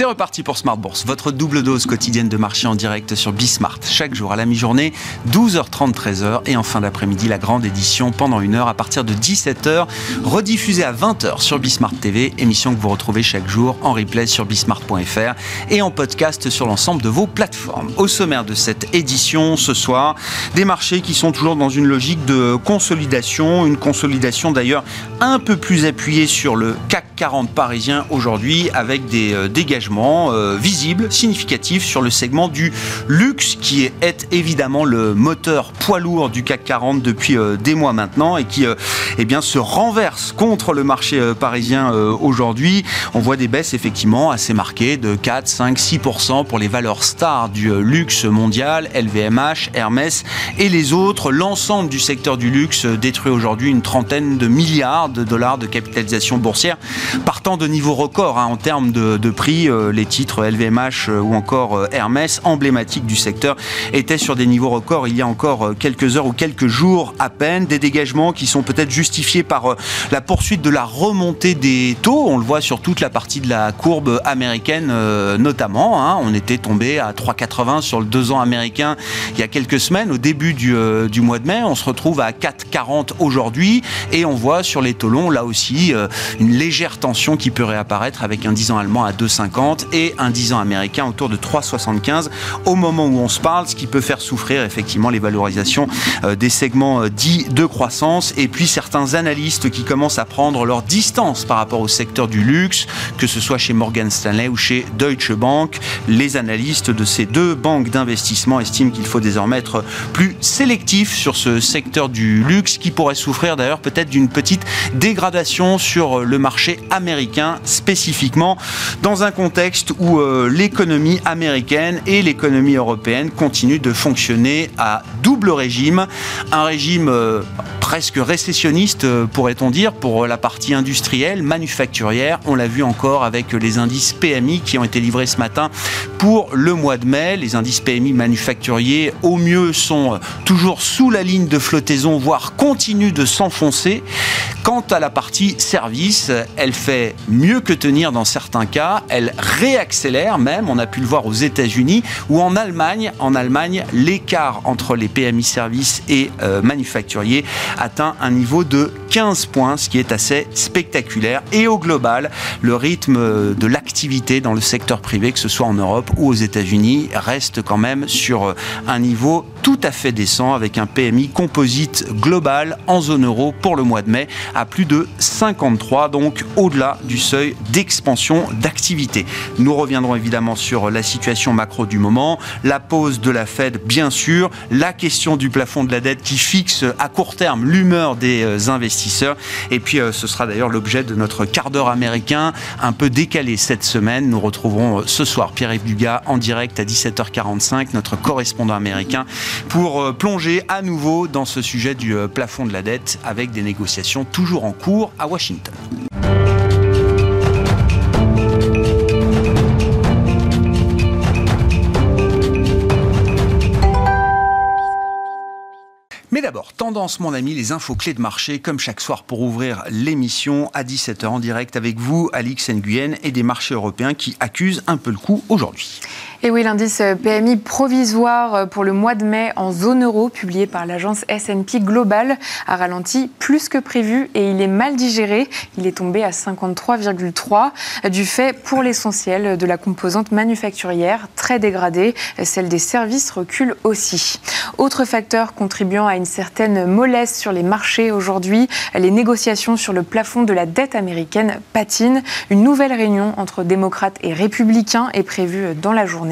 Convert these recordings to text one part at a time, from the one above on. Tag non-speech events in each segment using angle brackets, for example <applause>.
C'est reparti pour Smart Bourse, votre double dose quotidienne de marché en direct sur Bismart. Chaque jour à la mi-journée, 12h30, 13h. Et en fin d'après-midi, la grande édition pendant une heure à partir de 17h, rediffusée à 20h sur Bismart TV. Émission que vous retrouvez chaque jour en replay sur bismart.fr et en podcast sur l'ensemble de vos plateformes. Au sommaire de cette édition, ce soir, des marchés qui sont toujours dans une logique de consolidation. Une consolidation d'ailleurs un peu plus appuyée sur le CAC 40 parisien aujourd'hui avec des euh, euh, visibles, significatifs sur le segment du luxe qui est, évidemment le moteur poids lourd du CAC 40 depuis euh, des mois maintenant et qui eh bien, se renverse contre le marché parisien aujourd'hui. On voit des baisses effectivement assez marquées de 4, 5, 6% pour les valeurs stars du luxe mondial, LVMH, Hermès et les autres. L'ensemble du secteur du luxe détruit aujourd'hui une trentaine de milliards de dollars de capitalisation boursière partant de niveaux records hein, en termes de, prix. Euh, les titres LVMH euh, ou encore euh, Hermès, emblématiques du secteur, étaient sur des niveaux records il y a encore quelques heures ou quelques jours à peine. Des dégagements qui sont peut-être justifiés par la poursuite de la remontée des taux. On le voit sur toute la partie de la courbe américaine notamment. Hein. On était tombé à 3,80 sur le 2 ans américain il y a quelques semaines, au début du, du mois de mai. On se retrouve à 4,40 aujourd'hui et on voit sur les taux longs là aussi une légère tension qui peut réapparaître avec un 10 ans allemand à 2,50 et un 10 ans américain autour de 3,75 au moment où on se parle, ce qui peut faire souffrir effectivement les valorisations euh, des segments euh, dits de croissance. Et puis certains analystes qui commencent à prendre leur distance par rapport au secteur du luxe, que ce soit chez Morgan Stanley ou chez Deutsche Bank. Les analystes de ces deux banques d'investissement estiment qu'il faut désormais être plus sélectif sur ce secteur du luxe qui pourrait souffrir d'ailleurs peut-être d'une petite dégradation sur le marché américain spécifiquement, dans un contexte où euh, l'économie américaine et l'économie européenne continuent de fonctionner à double régime. Un régime euh, presque récessionniste, euh, pourrait-on dire, pour la partie industrielle, manufacturière. On l'a vu encore avec les indices PMI qui ont été livrés ce matin pour le mois de mai. Les indices PMI manufacturiers, au mieux, sont toujours sous la ligne de flottaison, voire continuent de s'enfoncer. Quant à la partie service, elle fait mieux que tenir dans certains cas. Elle réaccélère même. On a pu le voir aux États-Unis ou en Allemagne. En Allemagne, l'écart entre les PMI services et euh, manufacturiers atteint un niveau de 15 points, ce qui est assez spectaculaire. Et au global, le rythme de l'activité dans le secteur privé, que ce soit en Europe ou aux États-Unis, reste quand même sur un niveau tout à fait décent avec un PMI composite global en zone euro pour le mois de mai à plus de 53, donc au-delà du seuil d'expansion d'activité. Nous reviendrons évidemment sur la situation macro du moment, la pause de la Fed bien sûr, la question du plafond de la dette qui fixe à court terme l'humeur des euh, investisseurs et puis euh, ce sera d'ailleurs l'objet de notre quart d'heure américain un peu décalé cette semaine. Nous retrouverons euh, ce soir Pierre-Yves Dugas en direct à 17h45, notre correspondant américain, pour plonger à nouveau dans ce sujet du plafond de la dette avec des négociations toujours en cours à Washington. Mais d'abord, tendance mon ami, les infos clés de marché, comme chaque soir pour ouvrir l'émission à 17h en direct avec vous, Alix Nguyen, et des marchés européens qui accusent un peu le coup aujourd'hui. Et oui, l'indice PMI provisoire pour le mois de mai en zone euro, publié par l'agence S&P Global, a ralenti plus que prévu et il est mal digéré. Il est tombé à 53,3 du fait, pour l'essentiel, de la composante manufacturière très dégradée. Celle des services recule aussi. Autre facteur contribuant à une certaine mollesse sur les marchés aujourd'hui, les négociations sur le plafond de la dette américaine patinent. Une nouvelle réunion entre démocrates et républicains est prévue dans la journée.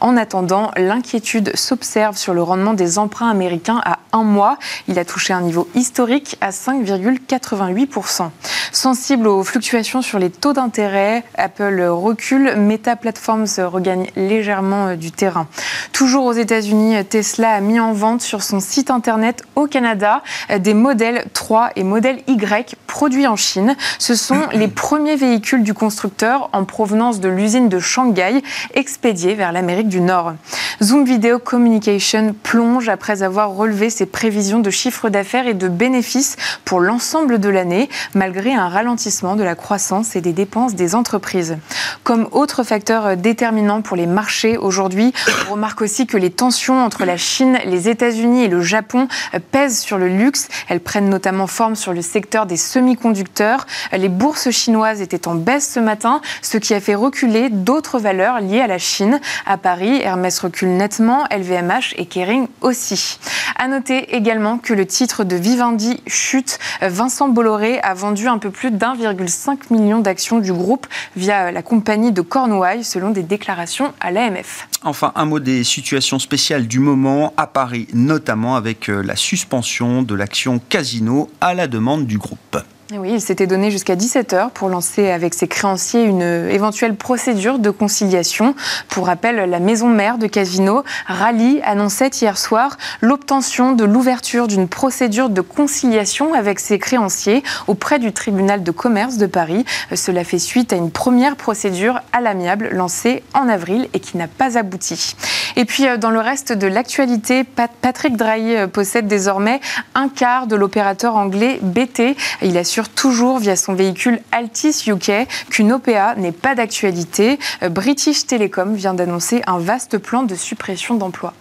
En attendant, l'inquiétude s'observe sur le rendement des emprunts américains à un mois. Il a touché un niveau historique à 5,88%. Sensible aux fluctuations sur les taux d'intérêt, Apple recule, Meta Platforms regagne légèrement euh, du terrain. Toujours aux États-Unis, Tesla a mis en vente sur son site internet au Canada des modèles 3 et modèles Y produits en Chine. Ce sont les <clears throat> premiers véhicules du constructeur en provenance de l'usine de Shanghai expédiés vers l'Amérique du Nord. Zoom Video Communication plonge après avoir relevé ses prévisions de chiffre d'affaires et de bénéfices pour l'ensemble de l'année, malgré un ralentissement de la croissance et des dépenses des entreprises. Comme autre facteur déterminant pour les marchés aujourd'hui, on remarque aussi que les tensions entre la Chine, les États-Unis et le Japon pèsent sur le luxe. Elles prennent notamment forme sur le secteur des semi-conducteurs. Les bourses chinoises étaient en baisse ce matin, ce qui a fait reculer d'autres valeurs liées à la Chine. À Paris, Hermès recule nettement, LVMH et Kering aussi. À noter également que le titre de Vivendi chute. Vincent Bolloré a vendu un peu plus d'1,5 million d'actions du groupe via la compagnie de Cornouailles, selon des déclarations à l'AMF. Enfin, un mot des situations spéciales du moment à Paris, notamment avec euh, la suspension de l'action Casino à la demande du groupe. Oui, il s'était donné jusqu'à 17h pour lancer avec ses créanciers une éventuelle procédure de conciliation. Pour rappel, la maison mère de Casino, Rally, annonçait hier soir l'obtention de l'ouverture d'une procédure de conciliation avec ses créanciers auprès du tribunal de commerce de Paris. Cela fait suite à une première procédure à l'amiable lancée en avril et qui n'a pas abouti. Et puis, euh, dans le reste de l'actualité, Patrick Drahi euh, possède désormais un quart de l'opérateur anglais BT. Il toujours via son véhicule Altis UK qu'une OPA n'est pas d'actualité. Euh, British Telecom vient d'annoncer un vaste plan de suppression d'emplois.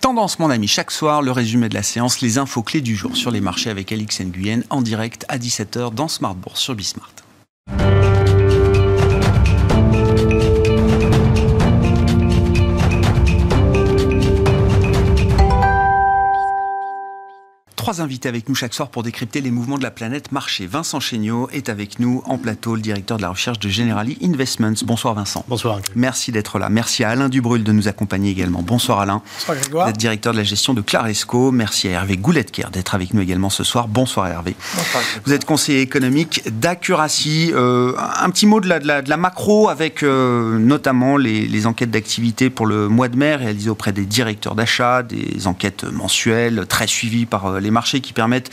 Tendance, mon ami, chaque soir, le résumé de la séance, les infos clés du jour sur les marchés avec Alix Nguyen en direct à 17h dans Smart Bourse sur Bismart. Trois invités avec nous chaque soir pour décrypter les mouvements de la planète marché. Vincent Chéniaud est avec nous en plateau, le directeur de la recherche de Generali Investments. Bonsoir Vincent. Bonsoir. Merci d'être là. Merci à Alain Dubrul de nous accompagner également. Bonsoir Alain. Bonsoir Grégoire. D'être directeur de la gestion de Claresco. Merci à Hervé Gouletker d'être avec nous également ce soir. Bonsoir Hervé. Bonsoir. Vous êtes conseiller économique d'Accuracy. Euh, un petit mot de la, de la, macro avec euh, notamment les, les enquêtes d'activité pour le mois de mai réalisées auprès des directeurs d'achat, des enquêtes mensuelles très suivies par euh, les marchés qui permettent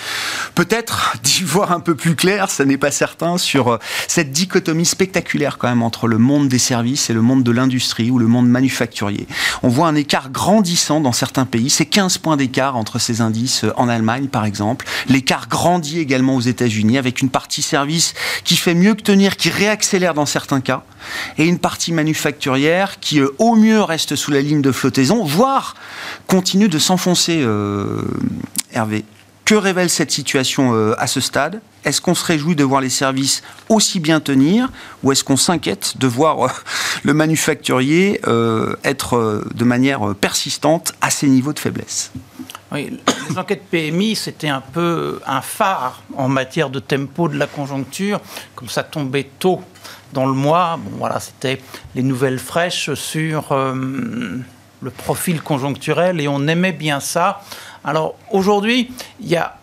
peut-être <laughs> d'y voir un peu plus clair, ça n'est pas certain, sur euh, cette dichotomie spectaculaire quand même entre le monde des services et le monde de l'industrie ou le monde manufacturier. On voit un écart grandissant dans certains pays, c'est 15 points d'écart entre ces indices euh, en Allemagne par exemple. L'écart grandit également aux États-Unis avec une partie service qui fait mieux que tenir, qui réaccélère dans certains cas, et une partie manufacturière qui euh, au mieux reste sous la ligne de flottaison, voire continue de s'enfoncer, Hervé. Que révèle cette situation euh, à ce stade? Est-ce qu'on se réjouit de voir les services aussi bien tenir ou est-ce qu'on s'inquiète de voir euh, le manufacturier euh, être de manière persistante à ces niveaux de faiblesse? Oui, les enquêtes PMI, c'était un peu un phare en matière de tempo de la conjoncture, comme ça tombait tôt dans le mois. Bon, voilà, c'était les nouvelles fraîches sur le profil conjoncturel et on aimait bien ça. Alors aujourd'hui, il y a,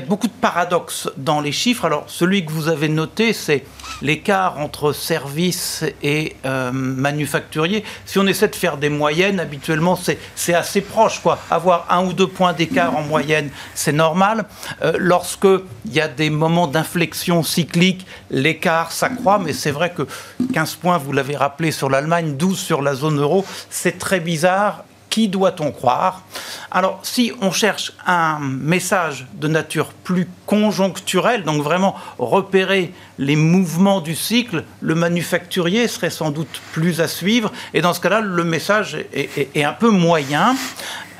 beaucoup de paradoxes dans les chiffres. Alors celui que vous avez noté, c'est l'écart entre services et euh, manufacturier. Si on essaie de faire des moyennes, habituellement, c'est assez proche. Quoi. Avoir un ou deux points d'écart en moyenne, c'est normal. Euh, Lorsqu'il y a des moments d'inflexion cyclique, l'écart s'accroît, mais c'est vrai que 15 points, vous l'avez rappelé, sur l'Allemagne, 12 sur la zone euro, c'est très bizarre qui doit-on croire? Alors, si on cherche un message de nature plus conjoncturelle, donc vraiment repérer les mouvements du cycle, le manufacturier serait sans doute plus à suivre. Et dans ce cas-là, le message est, un peu moyen.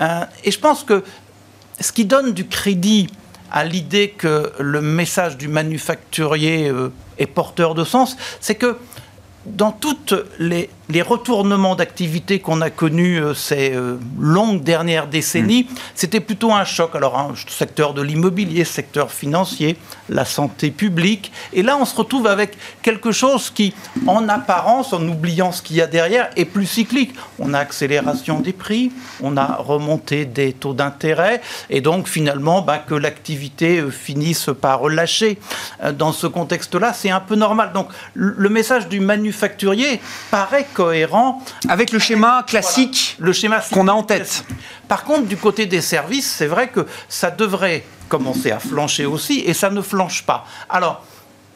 Euh, et je pense que ce qui donne du crédit à l'idée que le message du manufacturier euh, est porteur de sens, c'est que dans toutes les, retournements d'activité qu'on a connus euh, ces euh, longues dernières décennies, mm. c'était plutôt un choc. Alors, un secteur de l'immobilier, secteur financier, la santé publique. Et là, on se retrouve avec quelque chose qui, en apparence, en oubliant ce qu'il y a derrière, est plus cyclique. On a accélération des prix, on a remontée des taux d'intérêt, et donc finalement, bah, que l'activité euh, finisse par relâcher. Dans ce contexte-là, c'est un peu normal. Donc, le message du manufacturier facturier paraît cohérent avec le schéma classique, le schéma qu'on a en tête. Par contre, du côté des services, c'est vrai que ça devrait commencer à flancher aussi, et ça ne flanche pas. Alors,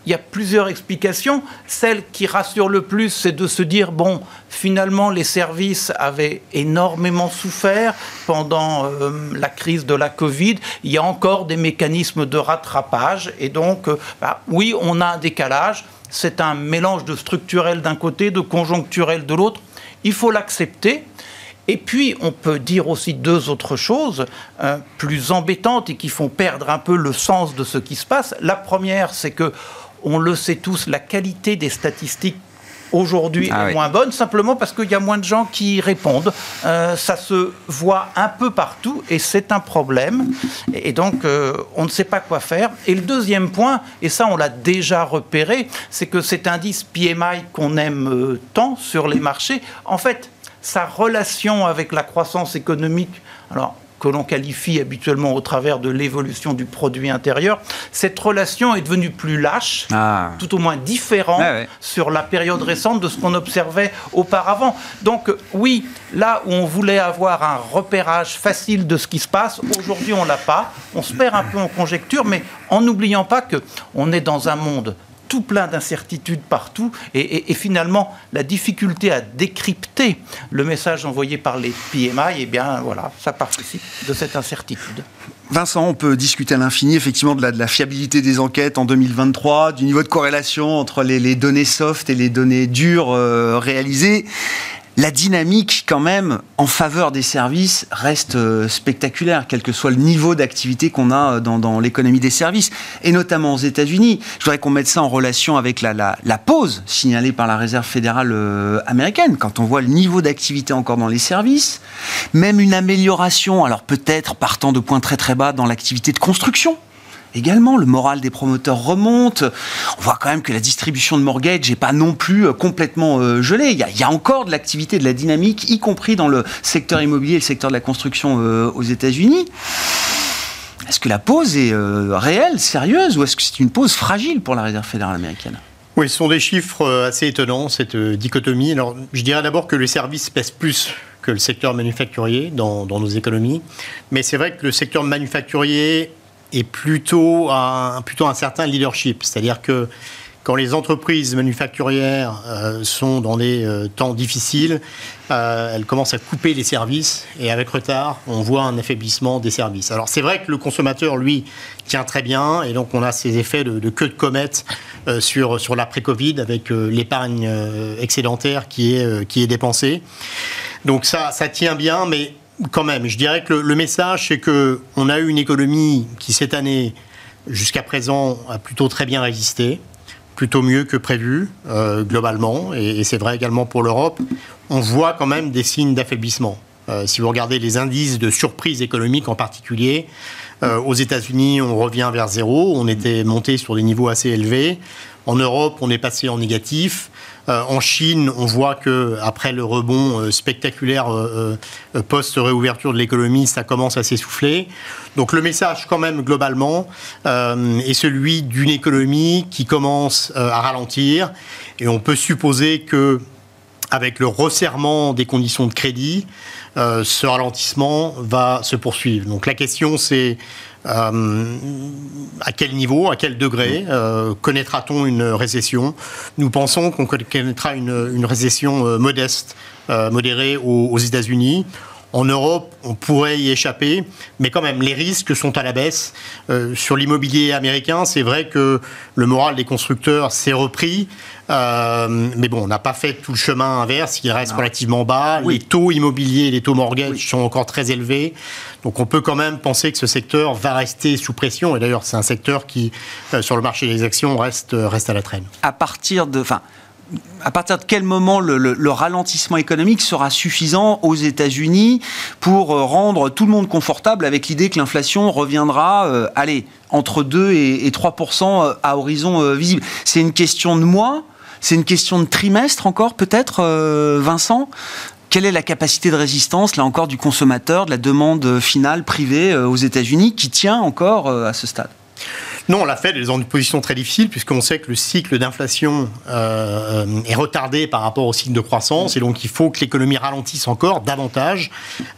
il y a plusieurs explications. Celle qui rassure le plus, c'est de se dire, bon, finalement, les services avaient énormément souffert pendant euh, la crise de la Covid. Il y a encore des mécanismes de rattrapage. Et donc, euh, bah, oui, on a un décalage. C'est un mélange de structurel d'un côté, de conjoncturel de l'autre. Il faut l'accepter. Et puis, on peut dire aussi deux autres choses euh, plus embêtantes et qui font perdre un peu le sens de ce qui se passe. La première, c'est que on le sait tous, la qualité des statistiques aujourd'hui ah est moins bonne, simplement parce qu'il y a moins de gens qui répondent. Euh, ça se voit un peu partout et c'est un problème. Et donc, euh, on ne sait pas quoi faire. Et le deuxième point, et ça on l'a déjà repéré, c'est que cet indice PMI qu'on aime euh, tant sur les marchés, en fait, sa relation avec la croissance économique, alors que l'on qualifie habituellement au travers de l'évolution du produit intérieur, cette relation est devenue plus lâche, ah. tout au moins différente sur la période récente de ce qu'on observait auparavant. Donc oui, là où on voulait avoir un repérage facile de ce qui se passe, aujourd'hui on l'a pas. On se perd un peu en conjecture, mais en n'oubliant pas que on est dans un monde tout plein d'incertitudes partout. Et, finalement, la difficulté à décrypter le message envoyé par les PMI, eh bien, voilà, ça participe de cette incertitude. Vincent, on peut discuter à l'infini effectivement de la, fiabilité des enquêtes en 2023, du niveau de corrélation entre les, données soft et les données dures euh, réalisées la dynamique quand même en faveur des services reste euh, spectaculaire, quel que soit le niveau d'activité qu'on a euh, dans, l'économie des services, et notamment aux États-Unis. Je voudrais qu'on mette ça en relation avec la, pause signalée par la Réserve fédérale euh, américaine, quand on voit le niveau d'activité encore dans les services, même une amélioration, alors peut-être partant de points très très bas dans l'activité de construction également. Le moral des promoteurs remonte. On voit quand même que la distribution de mortgage n'est pas non plus euh, complètement euh, gelée. Il y, a, encore de l'activité, de la dynamique, y compris dans le secteur immobilier et le secteur de la construction euh, aux États-Unis. Est-ce que la pause est réelle, sérieuse, ou est-ce que c'est une pause fragile pour la Réserve fédérale américaine? Oui, ce sont des chiffres assez étonnants, cette dichotomie. Alors, je dirais d'abord que les services pèsent plus que le secteur manufacturier dans, dans nos économies. Mais c'est vrai que le secteur manufacturier est plutôt un, certain leadership. C'est-à-dire que quand les entreprises manufacturières euh, sont dans des euh, temps difficiles, euh, elles commencent à couper les services et avec retard, on voit un affaiblissement des services. Alors c'est vrai que le consommateur, lui, tient très bien et donc on a ces effets de, queue de comète sur, sur l'après-Covid avec l'épargne excédentaire qui est, qui est dépensée. Donc ça, ça tient bien, mais quand même, je dirais que le, message, c'est que on a eu une économie qui cette année, jusqu'à présent, a plutôt très bien résisté, plutôt mieux que prévu euh, globalement, et, c'est vrai également pour l'Europe. On voit quand même des signes d'affaiblissement. Euh, si vous regardez les indices de surprise économique en particulier, euh, aux États-Unis, on revient vers zéro. On était monté sur des niveaux assez élevés. En Europe, on est passé en négatif. Euh, en Chine, on voit que après le rebond euh, spectaculaire euh, post-réouverture de l'économie, ça commence à s'essouffler. Donc le message, quand même, globalement, est celui d'une économie qui commence à ralentir. Et on peut supposer que, avec le resserrement des conditions de crédit, ce ralentissement va se poursuivre. Donc la question, c'est euh, à quel niveau, à quel degré euh, connaîtra-t-on une récession? Nous pensons qu'on connaîtra une, récession euh, modeste, modérée aux États-Unis. En Europe, on pourrait y échapper, mais quand même, les risques sont à la baisse. Euh, sur l'immobilier américain, c'est vrai que le moral des constructeurs s'est repris, euh, mais bon, on n'a pas fait tout le chemin inverse, il reste relativement bas. Les taux immobiliers, les taux mortgage sont encore très élevés. Donc on peut quand même penser que ce secteur va rester sous pression. Et d'ailleurs, c'est un secteur qui, euh, sur le marché des actions, reste, reste à la traîne. À partir de... Enfin, à partir de quel moment le, ralentissement économique sera suffisant aux États-Unis pour euh, rendre tout le monde confortable avec l'idée que l'inflation reviendra, euh, allez, entre 2 et, 3% euh, à horizon visible. C'est une question de mois? C'est une question de trimestre encore, peut-être, Vincent? Quelle est la capacité de résistance, là encore, du consommateur, de la demande finale privée aux États-Unis qui tient encore à ce stade? Non, la Fed est dans une position très difficile puisqu'on sait que le cycle d'inflation euh, est retardé par rapport au cycle de croissance et donc il faut que l'économie ralentisse encore davantage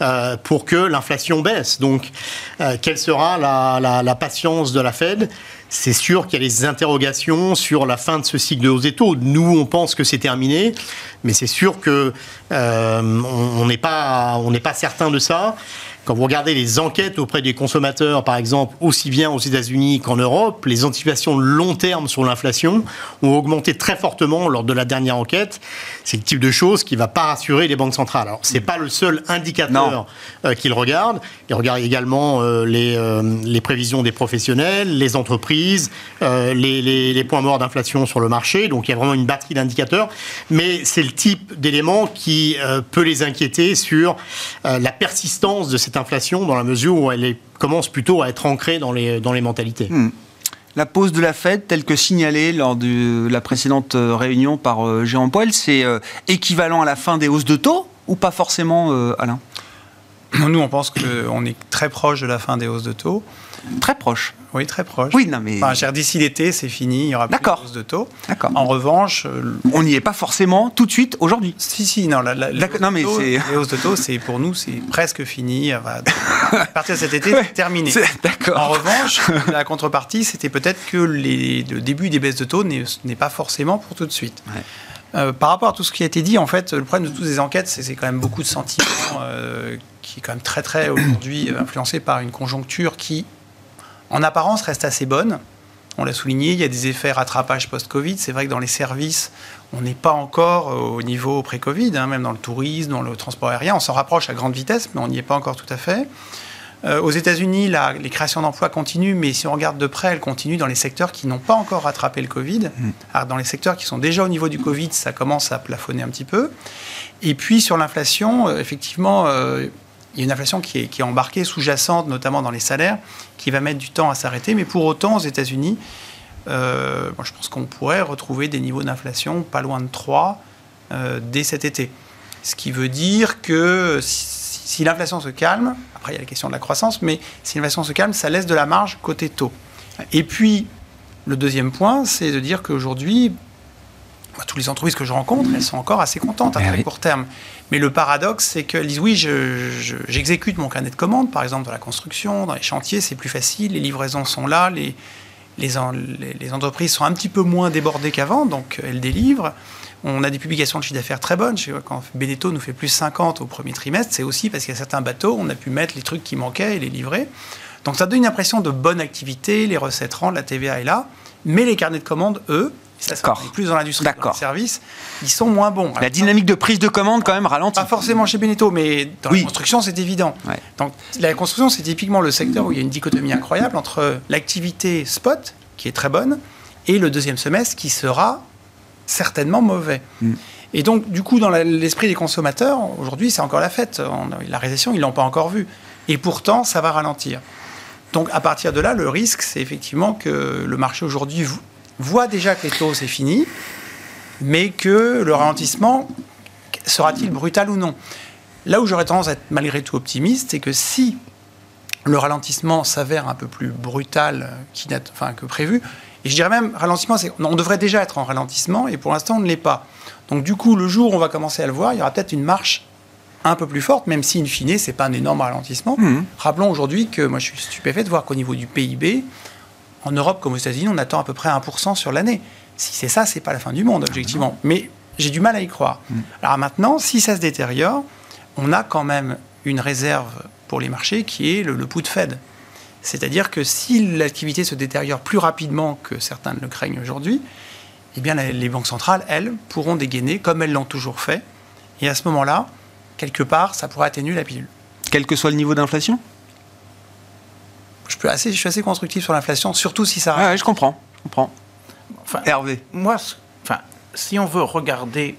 euh, pour que l'inflation baisse. Donc, euh, quelle sera la, patience de la Fed? C'est sûr qu'il y a des interrogations sur la fin de ce cycle de hausse des taux. Nous, on pense que c'est terminé, mais c'est sûr que on n'est pas certain de ça. Quand vous regardez les enquêtes auprès des consommateurs, par exemple, aussi bien aux États-Unis qu'en Europe, les anticipations long terme sur l'inflation ont augmenté très fortement lors de la dernière enquête. C'est le type de choses qui ne va pas rassurer les banques centrales. Alors, ce n'est pas le seul indicateur euh, qu'ils regardent. Ils regardent également euh, les, euh, les, prévisions des professionnels, les entreprises, les, les, les, points morts d'inflation sur le marché. Donc, il y a vraiment une batterie d'indicateurs. Mais c'est le type d'élément qui peut les inquiéter sur la persistance de cette inflation dans la mesure où elle commence plutôt à être ancrée dans les, dans les mentalités. Hmm. La pause de la Fed, telle que signalée lors de la précédente euh, réunion par euh, Jérôme Poel, c'est euh, équivalent à la fin des hausses de taux ou pas forcément, Alain? Nous, on pense qu'on est très proche de la fin des hausses de taux. Très proche. Oui, très proche. Oui, non, mais. Enfin, d'ici l'été, c'est fini, il n'y aura plus de hausse de taux. D'accord. En revanche. Euh, On n'y est pas forcément tout de suite aujourd'hui. Si, si, non. La, non, mais c'est. Les hausses de taux, c'est, pour nous, c'est presque fini. à partir de cet été, <laughs> c'est terminé. d'accord. En revanche, la contrepartie, c'était peut-être que les, le début des baisses de taux n'est, pas forcément pour tout de suite. Euh, par rapport à tout ce qui a été dit, en fait, le problème de toutes ces enquêtes, c'est, quand même beaucoup de sentiments euh, qui est quand même très, très aujourd'hui influencé par une conjoncture qui en apparence reste assez bonne. On l'a souligné, il y a des effets rattrapage post-Covid. C'est vrai que dans les services, on n'est pas encore au niveau pré-Covid, hein, même dans le tourisme, dans le transport aérien. On s'en rapproche à grande vitesse, mais on n'y est pas encore tout à fait. Euh, aux États-Unis, les créations d'emplois continuent, mais si on regarde de près, elles continuent dans les secteurs qui n'ont pas encore rattrapé le Covid. Mm. Alors, dans les secteurs qui sont déjà au niveau du Covid, ça commence à plafonner un petit peu. Et puis sur l'inflation, euh, effectivement, euh, il y a une inflation qui est, embarquée, sous-jacente, notamment dans les salaires, qui va mettre du temps à s'arrêter. Mais pour autant, aux États-Unis, euh, je pense qu'on pourrait retrouver des niveaux d'inflation pas loin de 3 euh, dès cet été. Ce qui veut dire que si, l'inflation se calme, après il y a la question de la croissance, mais si l'inflation se calme, ça laisse de la marge côté taux. Et puis, le deuxième point, c'est de dire qu'aujourd'hui, bah, toutes les entreprises que je rencontre, elles sont encore assez contentes à eh très court terme. Mais le paradoxe, c'est qu'elles disent oui, j'exécute mon carnet de commandes, par exemple dans la construction, dans les chantiers, c'est plus facile, les livraisons sont là, les, les, les, entreprises sont un petit peu moins débordées qu'avant, donc elles délivrent. On a des publications de chiffre d'affaires très bonnes. Quand Beneteau nous fait plus 50 au premier trimestre, c'est aussi parce qu'il y a certains bateaux, on a pu mettre les trucs qui manquaient et les livrer. Donc ça donne une impression de bonne activité, les recettes rentrent, la TVA est là, mais les carnets de commandes, eux, ça, plus dans l'industrie, dans les services, ils sont moins bons. La dynamique de prise de commande, quand même, ralentit. Pas forcément chez Beneteau, mais dans la construction, c'est évident. Donc, la construction, c'est typiquement le secteur où il y a une dichotomie incroyable entre l'activité spot, qui est très bonne, et le deuxième semestre, qui sera certainement mauvais. Mm. Et donc, du coup, dans l'esprit des consommateurs, aujourd'hui, c'est encore la fête. La récession, ils ne l'ont pas encore vue. Et pourtant, ça va ralentir. Donc, à partir de là, le risque, c'est effectivement que le marché aujourd'hui voit déjà que les taux, c'est fini, mais que le ralentissement sera-t-il brutal ou non? Là où j'aurais tendance à être malgré tout optimiste, c'est que si le ralentissement s'avère un peu plus brutal enfin, que prévu, et je dirais même ralentissement, on devrait déjà être en ralentissement, et pour l'instant on ne l'est pas. Donc du coup, le jour où on va commencer à le voir, il y aura peut-être une marche un peu plus forte, même si in fine, ce n'est pas un énorme ralentissement. Mmh. Rappelons aujourd'hui que moi je suis stupéfait de voir qu'au niveau du PIB, en Europe comme aux États-Unis, on attend à peu près 1% sur l'année. Si c'est ça, c'est pas la fin du monde, objectivement. Mais j'ai du mal à y croire. Mm. Alors maintenant, si ça se détériore, on a quand même une réserve pour les marchés qui est le, le de Fed. C'est-à-dire que si l'activité se détériore plus rapidement que certains le craignent aujourd'hui, eh bien les banques centrales, elles, pourront dégainer comme elles l'ont toujours fait. Et à ce moment-là, quelque part, ça pourrait atténuer la pilule. Quel que soit le niveau d'inflation? Je, peux assez, je suis assez constructif sur l'inflation, surtout si ça. Ah ouais, je comprends. Je comprends. Enfin, Hervé. Moi, enfin, si on veut regarder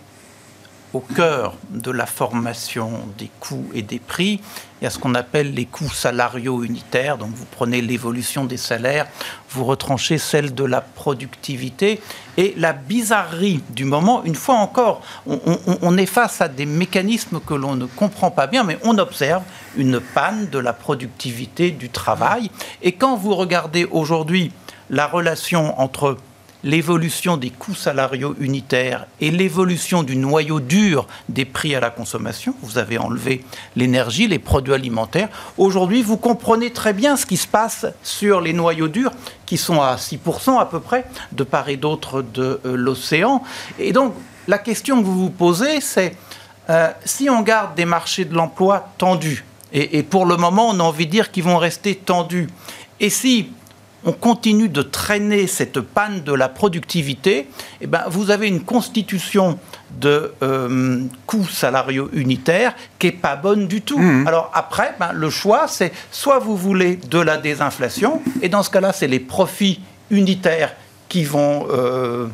au cœur de la formation des coûts et des prix, il y a ce qu'on appelle les coûts salariaux unitaires. Donc vous prenez l'évolution des salaires, vous retranchez celle de la productivité. Et la bizarrerie du moment, une fois encore, on, est face à des mécanismes que l'on ne comprend pas bien, mais on observe une panne de la productivité du travail. Et quand vous regardez aujourd'hui la relation entre l'évolution des coûts salariaux unitaires et l'évolution du noyau dur des prix à la consommation. Vous avez enlevé l'énergie, les produits alimentaires. Aujourd'hui, vous comprenez très bien ce qui se passe sur les noyaux durs qui sont à 6% à peu près de part et d'autre de euh, l'océan. Et donc, la question que vous vous posez, c'est euh, si on garde des marchés de l'emploi tendus, et, et pour le moment, on a envie de dire qu'ils vont rester tendus, et si on continue de traîner cette panne de la productivité, eh ben, vous avez une constitution de euh, coûts salariaux unitaires qui n'est pas bonne du tout. Mmh. Alors après, ben, le choix, c'est soit vous voulez de la désinflation, et dans ce cas-là, c'est les profits unitaires qui vont euh,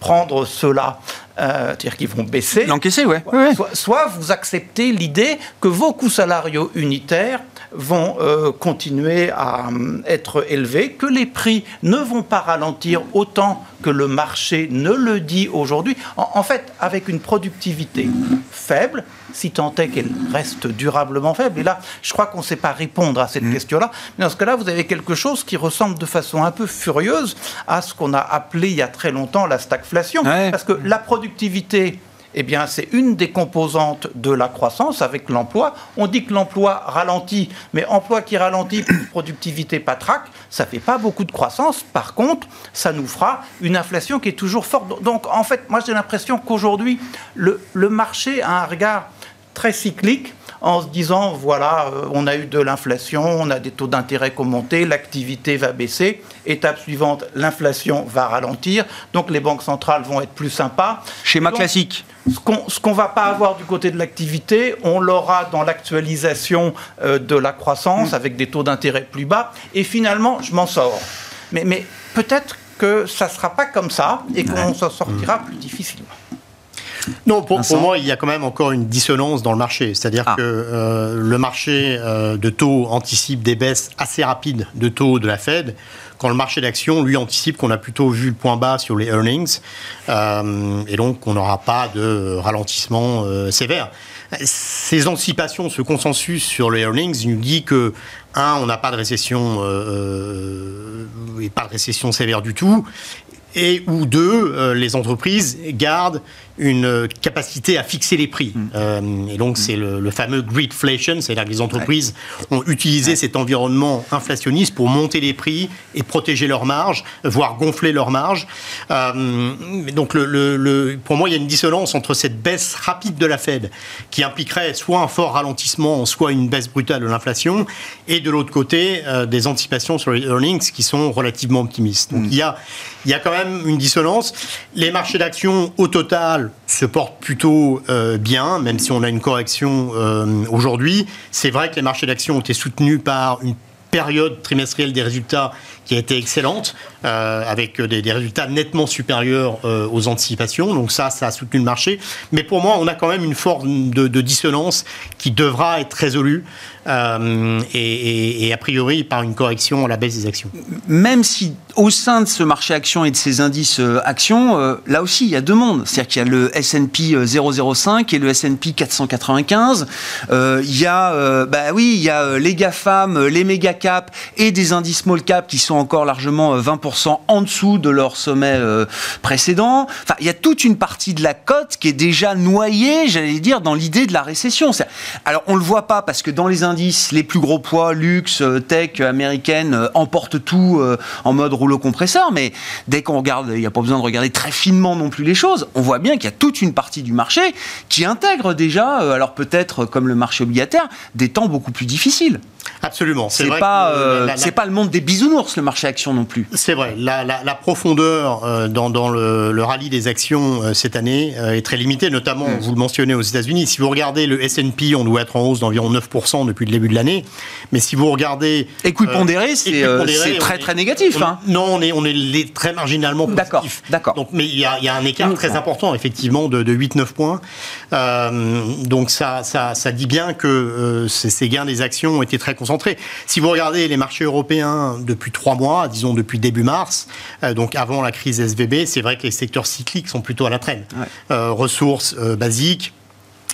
prendre cela. Euh, c'est-à-dire qu'ils vont baisser. L'encaisser, ouais. Soit, soit, vous acceptez l'idée que vos coûts salariaux unitaires vont euh, continuer à euh, être élevés, que les prix ne vont pas ralentir autant que le marché ne le dit aujourd'hui. En, fait, avec une productivité faible, si tant est qu'elle reste durablement faible. Et là, je crois qu'on ne sait pas répondre à cette mmh. question-là. Mais dans ce cas-là, vous avez quelque chose qui ressemble de façon un peu furieuse à ce qu'on a appelé il y a très longtemps la stagflation. Parce que la productivité eh bien, c'est une des composantes de la croissance avec l'emploi. On dit que l'emploi ralentit, mais emploi qui ralentit, <coughs> productivité patraque, ça ne fait pas beaucoup de croissance. Par contre, ça nous fera une inflation qui est toujours forte. Donc, en fait, moi, j'ai l'impression qu'aujourd'hui, le, le marché a un regard très cyclique en se disant voilà, euh, on a eu de l'inflation, on a des taux d'intérêt qui ont monté, l'activité va baisser. Étape suivante, l'inflation va ralentir, donc les banques centrales vont être plus sympas. Schéma classique. Ce qu'on ne va pas avoir du côté de l'activité, on l'aura dans l'actualisation euh, de la croissance mm. avec des taux d'intérêt plus bas. Et finalement, je m'en sors. Mais, mais peut-être que ça ne sera pas comme ça et qu'on s'en sortira plus difficilement. Non, pour, moi, il y a quand même encore une dissonance dans le marché. C'est-à-dire ah. que euh, le marché euh, de taux anticipe des baisses assez rapides de taux de la Fed, quand le marché d'action, lui, anticipe qu'on a plutôt vu le point bas sur les earnings, euh, et donc qu'on n'aura pas de ralentissement sévère. Ces anticipations, ce consensus sur les earnings nous dit que, un, on n'a pas de récession, et pas de récession sévère du tout, et ou deux, les entreprises gardent une capacité à fixer les prix. Mm. Euh, et donc, c'est le, fameux greedflation, c'est-à-dire que les entreprises ont utilisé cet environnement inflationniste pour monter les prix et protéger leurs marges, voire gonfler leurs marges. Euh, donc, le, pour moi, il y a une dissonance entre cette baisse rapide de la Fed, qui impliquerait soit un fort ralentissement, soit une baisse brutale de l'inflation, et de l'autre côté, euh, des anticipations sur les earnings qui sont relativement optimistes. Donc, mm. il, y a, il y a quand même une dissonance. Les marchés d'actions, au total, se porte plutôt euh, bien, même si on a une correction euh, aujourd'hui. C'est vrai que les marchés d'actions ont été soutenus par une période trimestrielle des résultats qui a été excellente, euh, avec des, résultats nettement supérieurs aux anticipations. Donc ça, ça a soutenu le marché. Mais pour moi, on a quand même une forme de, dissonance qui devra être résolue euh, et, a priori par une correction à la baisse des actions. Même si au sein de ce marché actions et de ces indices euh, actions, euh, là aussi il y a deux mondes. C'est-à-dire qu'il y a le S&P 005 et le S&P 495. il y a, bah oui, il y a les GAFAM, les méga cap et des indices small cap qui sont encore largement 20% en dessous de leur sommet précédent. Enfin, il y a toute une partie de la cote qui est déjà noyée, j'allais dire, dans l'idée de la récession. Alors on le voit pas parce que dans les indices les plus gros poids, luxe, euh, tech, américaine, euh, emportent tout euh, en mode rouleau compresseur. Mais dès qu'on regarde, il n'y a pas besoin de regarder très finement non plus les choses, on voit bien qu'il y a toute une partie du marché qui intègre déjà, alors peut-être comme le marché obligataire, des temps beaucoup plus difficiles. Absolument. C'est pas, euh, c'est pas le monde des bisounours, le marché action non plus. C'est vrai. La, profondeur euh, dans, dans le, rallye des actions euh, cette année est très limitée, notamment, mm. vous le mentionnez, aux États-Unis. Si vous regardez le S&P, on doit être en hausse d'environ 9% depuis le début de l'année. Mais si vous regardez... Équipondéré, c'est très très négatif. hein. Non, on est, on est très marginalement positif. D'accord, d'accord. Donc, mais il y a, y a, un écart très important, effectivement, de, de 8-9 points. donc ça, ça, ça, dit bien que ces, ces gains des actions ont été très concentré. Si vous regardez les marchés européens depuis trois mois, disons depuis début mars, euh, donc avant la crise SVB, c'est vrai que les secteurs cycliques sont plutôt à la traîne. Euh, ressources euh, basiques,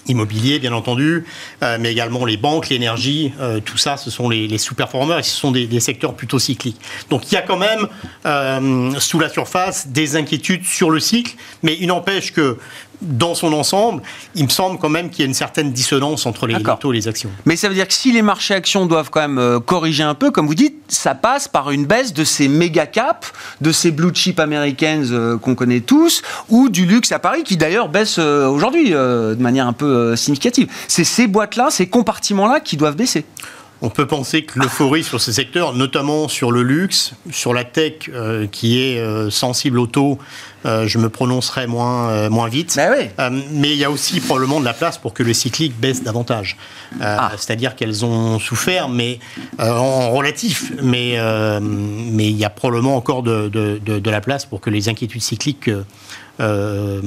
immobilier, bien entendu, euh, mais également les banques, l'énergie, euh, tout ça, ce sont les, sous-performeurs et ce sont des, secteurs plutôt cycliques. Donc il y a quand même, euh, sous la surface, des inquiétudes sur le cycle, mais il n'empêche que dans son ensemble, il me semble quand même qu'il y a une certaine dissonance entre les, taux et les actions. Mais ça veut dire que si les marchés actions doivent quand même corriger un peu, comme vous dites, ça passe par une baisse de ces méga caps, de ces blue chip américaines qu'on connaît tous, ou du luxe à Paris, qui d'ailleurs baisse aujourd'hui de manière un peu euh, significative. C'est ces boîtes-là, ces compartiments-là qui doivent baisser. On peut penser que l'euphorie sur ces secteurs, notamment sur le luxe, sur la tech euh, qui est euh, sensible au taux, je me prononcerai moins, moins vite. Ben mais il y a aussi probablement de la place pour que le cyclique baisse davantage. Ah. C'est-à-dire qu'elles ont souffert, mais en relatif. Mais mais il y a probablement encore de, de, de, la place pour que les inquiétudes cycliques euh,